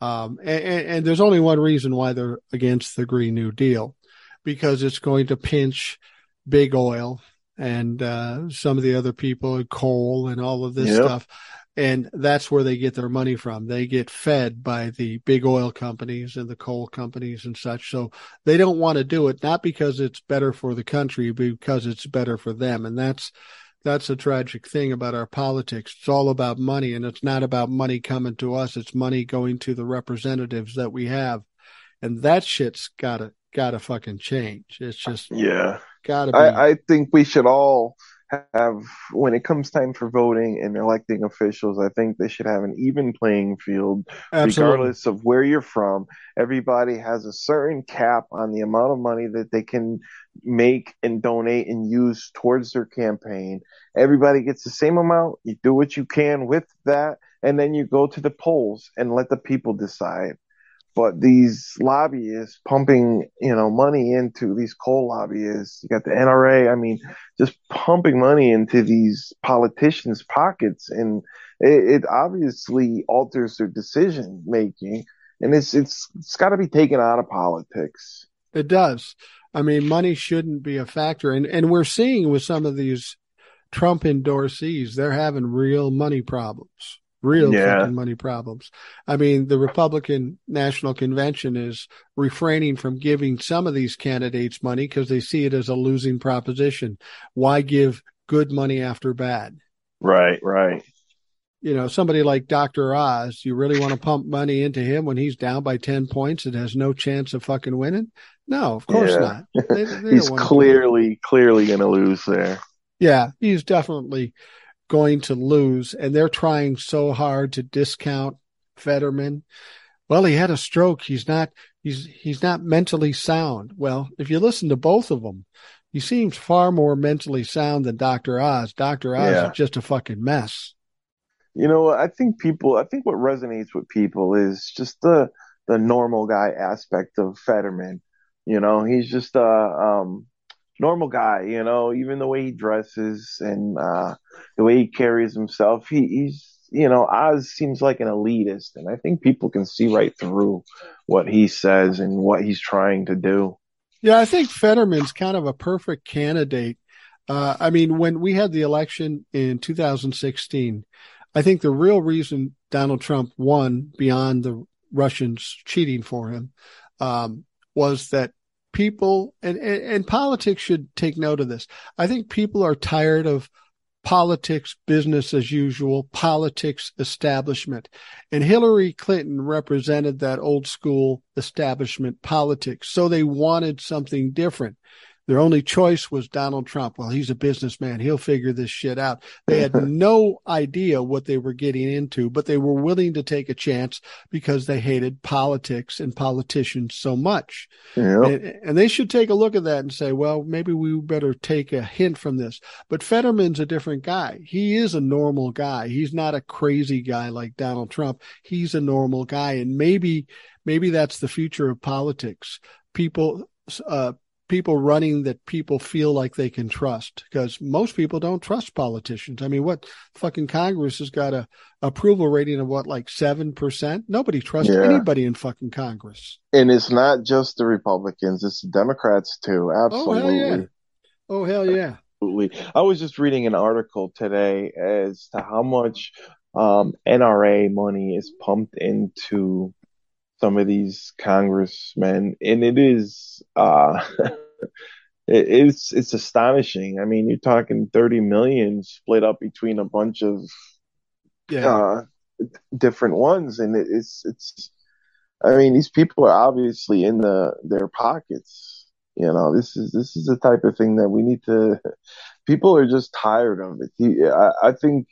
Um, and, and, there's only one reason why they're against the Green New Deal, because it's going to pinch big oil and uh, some of the other people, coal and all of this yep. stuff. And that's where they get their money from. They get fed by the big oil companies and the coal companies and such. So they don't want to do it, not because it's better for the country, because it's better for them. And that's, that's a tragic thing about our politics. It's all about money, and it's not about money coming to us. It's money going to the representatives that we have, and that shit's gotta gotta fucking change. It's just yeah, gotta. Be. I, I think we should all have when it comes time for voting and electing officials i think they should have an even playing field Absolutely. regardless of where you're from. Everybody has a certain cap on the amount of money that they can make and donate and use towards their campaign. Everybody gets the same amount. You do what you can with that and then you go to the polls and let the people decide but these lobbyists pumping, you know, money into these coal lobbyists, you got the NRA, I mean, just pumping money into these politicians' pockets. And it, it obviously alters their decision making. And it's, it's, it's got to be taken out of politics. It does. I mean, money shouldn't be a factor. And, and we're seeing with some of these Trump endorsees, they're having real money problems real yeah. fucking money problems. I mean, the Republican National Convention is refraining from giving some of these candidates money because they see it as a losing proposition. Why give good money after bad? Right, right. You know, somebody like Dr. Oz, you really want to pump money into him when he's down by 10 points and has no chance of fucking winning? No, of course yeah. not. They, they he's clearly, clearly going to lose there. Yeah, he's definitely going to lose, and they're trying so hard to discount Fetterman. Well, he had a stroke. He's not. He's he's not mentally sound. Well, if you listen to both of them, he seems far more mentally sound than Doctor Oz. Doctor Oz yeah. is just a fucking mess. You know, I think people. I think what resonates with people is just the the normal guy aspect of Fetterman. You know, he's just a um, normal guy, you know, even the way he dresses and uh, the way he carries himself. He, he's, you know, Oz seems like an elitist, and I think people can see right through what he says and what he's trying to do. Yeah, I think Fetterman's kind of a perfect candidate. Uh, I mean, when we had the election in 2016, I think the real reason Donald Trump won beyond the Russians cheating for him um, was that people and, and, and politics should take note of this. I think people are tired of politics, business as usual, politics, establishment. And Hillary Clinton represented that old school establishment politics. So they wanted something different. Their only choice was Donald Trump. Well, he's a businessman. He'll figure this shit out. They had no idea what they were getting into, but they were willing to take a chance because they hated politics and politicians so much. Yep. And, and, they should take a look at that and say, well, maybe we better take a hint from this. But Fetterman's a different guy. He is a normal guy. He's not a crazy guy like Donald Trump. He's a normal guy. And maybe, maybe that's the future of politics. People, uh, people running that people feel like they can trust because most people don't trust politicians. I mean, what fucking Congress has got a approval rating of what, like 7%? Nobody trusts yeah. anybody in fucking Congress. And it's not just the Republicans, it's the Democrats too. Absolutely. Oh, hell yeah. Oh, hell yeah. Absolutely. I was just reading an article today as to how much um, NRA money is pumped into some of these congressmen, and it is uh, it's it's astonishing. I mean, you're talking 30 million split up between a bunch of yeah. uh, different ones, and it, it's it's. I mean, these people are obviously in the their pockets. You know, this is this is the type of thing that we need to. People are just tired of it. I, I think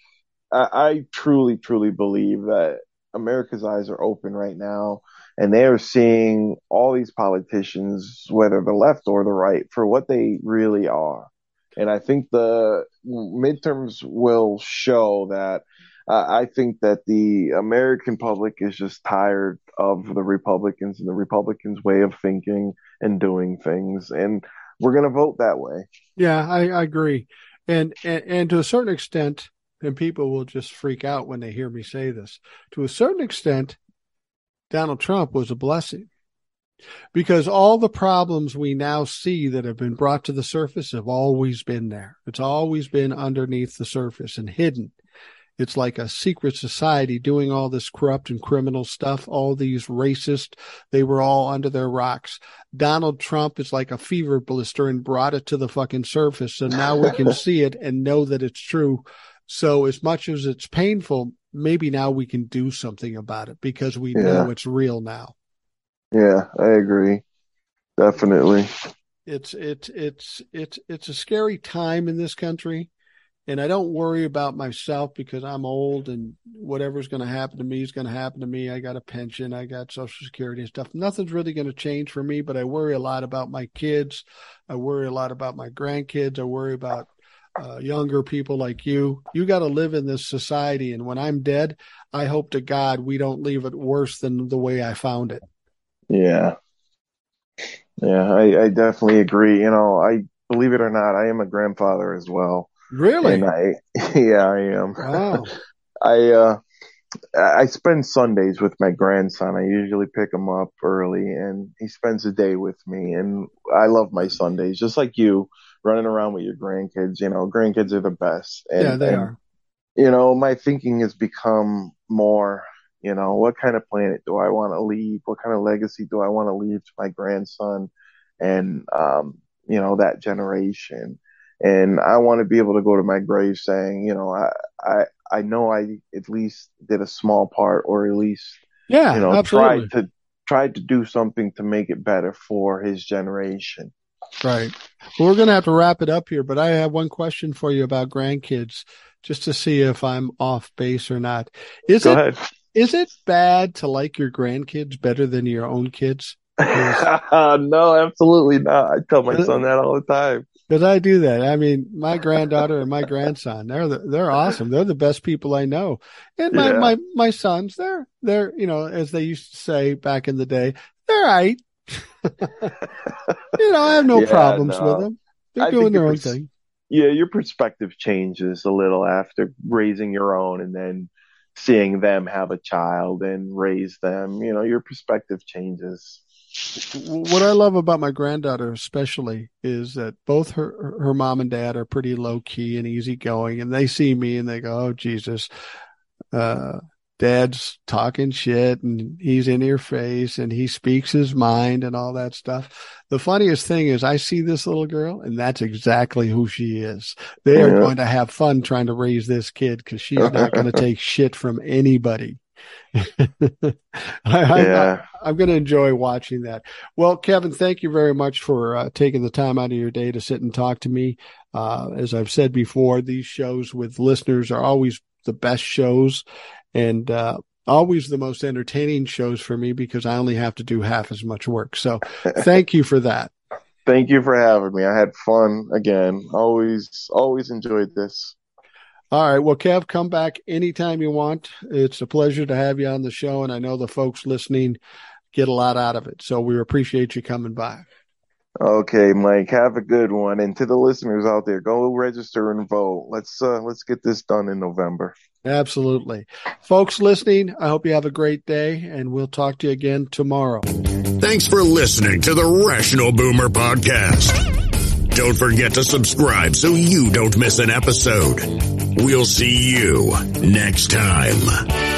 I, I truly, truly believe that America's eyes are open right now and they are seeing all these politicians, whether the left or the right, for what they really are. And I think the midterms will show that. Uh, I think that the American public is just tired of the Republicans and the Republicans' way of thinking and doing things, and we're going to vote that way. Yeah, I, I agree, and, and and to a certain extent, and people will just freak out when they hear me say this. To a certain extent, Donald Trump was a blessing because all the problems we now see that have been brought to the surface have always been there. It's always been underneath the surface and hidden. It's like a secret society doing all this corrupt and criminal stuff. All these racist, they were all under their rocks. Donald Trump is like a fever blister and brought it to the fucking surface. So now we can see it and know that it's true. So as much as it's painful, maybe now we can do something about it because we yeah. know it's real now. Yeah, I agree. Definitely. It's it's it's it's it's a scary time in this country. And I don't worry about myself because I'm old and whatever's going to happen to me is going to happen to me. I got a pension, I got social security and stuff. Nothing's really going to change for me, but I worry a lot about my kids. I worry a lot about my grandkids. I worry about uh, younger people like you. You got to live in this society. And when I'm dead, I hope to God we don't leave it worse than the way I found it. Yeah. Yeah, I, I definitely agree. You know, I believe it or not, I am a grandfather as well. Really? And I, yeah, I am. Wow. I, uh, I spend Sundays with my grandson. I usually pick him up early and he spends a day with me. And I love my Sundays, just like you running around with your grandkids. You know, grandkids are the best. And, yeah, they and, are. You know, my thinking has become more, you know, what kind of planet do I want to leave? What kind of legacy do I want to leave to my grandson and, um, you know, that generation? And I want to be able to go to my grave saying, you know, I, I, I know I at least did a small part or at least, yeah, you know, absolutely. tried to, tried to do something to make it better for his generation. Right. Well, we're going to have to wrap it up here, but I have one question for you about grandkids just to see if I'm off base or not. Is Go it, ahead. is it bad to like your grandkids better than your own kids? no, absolutely not. I tell my son that all the time. Because I do that. I mean, my granddaughter and my grandson, they're the, they're awesome. They're the best people I know. And my, yeah. my, my sons, they're, they're, you know, as they used to say back in the day, they're right. you know, I have no yeah, problems no. with them. They're I doing their own pers- thing. Yeah, your perspective changes a little after raising your own and then seeing them have a child and raise them. You know, your perspective changes. What I love about my granddaughter, especially, is that both her her mom and dad are pretty low key and easy going, and they see me and they go, "Oh Jesus, uh, dad's talking shit and he's in your face and he speaks his mind and all that stuff. The funniest thing is I see this little girl and that's exactly who she is. They are going to have fun trying to raise this kid because she's not going to take shit from anybody. I, yeah. I, am going to enjoy watching that. Well, Kevin, thank you very much for uh, taking the time out of your day to sit and talk to me. Uh, as I've said before, these shows with listeners are always the best shows and uh, always the most entertaining shows for me because I only have to do half as much work. So thank you for that. Thank you for having me. I had fun again. Always, always enjoyed this. All right. Well, Kev, come back anytime you want. It's a pleasure to have you on the show. And I know the folks listening get a lot out of it. So we appreciate you coming by. Okay, Mike, have a good one. And to the listeners out there, go register and vote. Let's uh let's get this done in November. Absolutely. Folks listening, I hope you have a great day and we'll talk to you again tomorrow. Thanks for listening to the Rational Boomer podcast. Don't forget to subscribe so you don't miss an episode. We'll see you next time.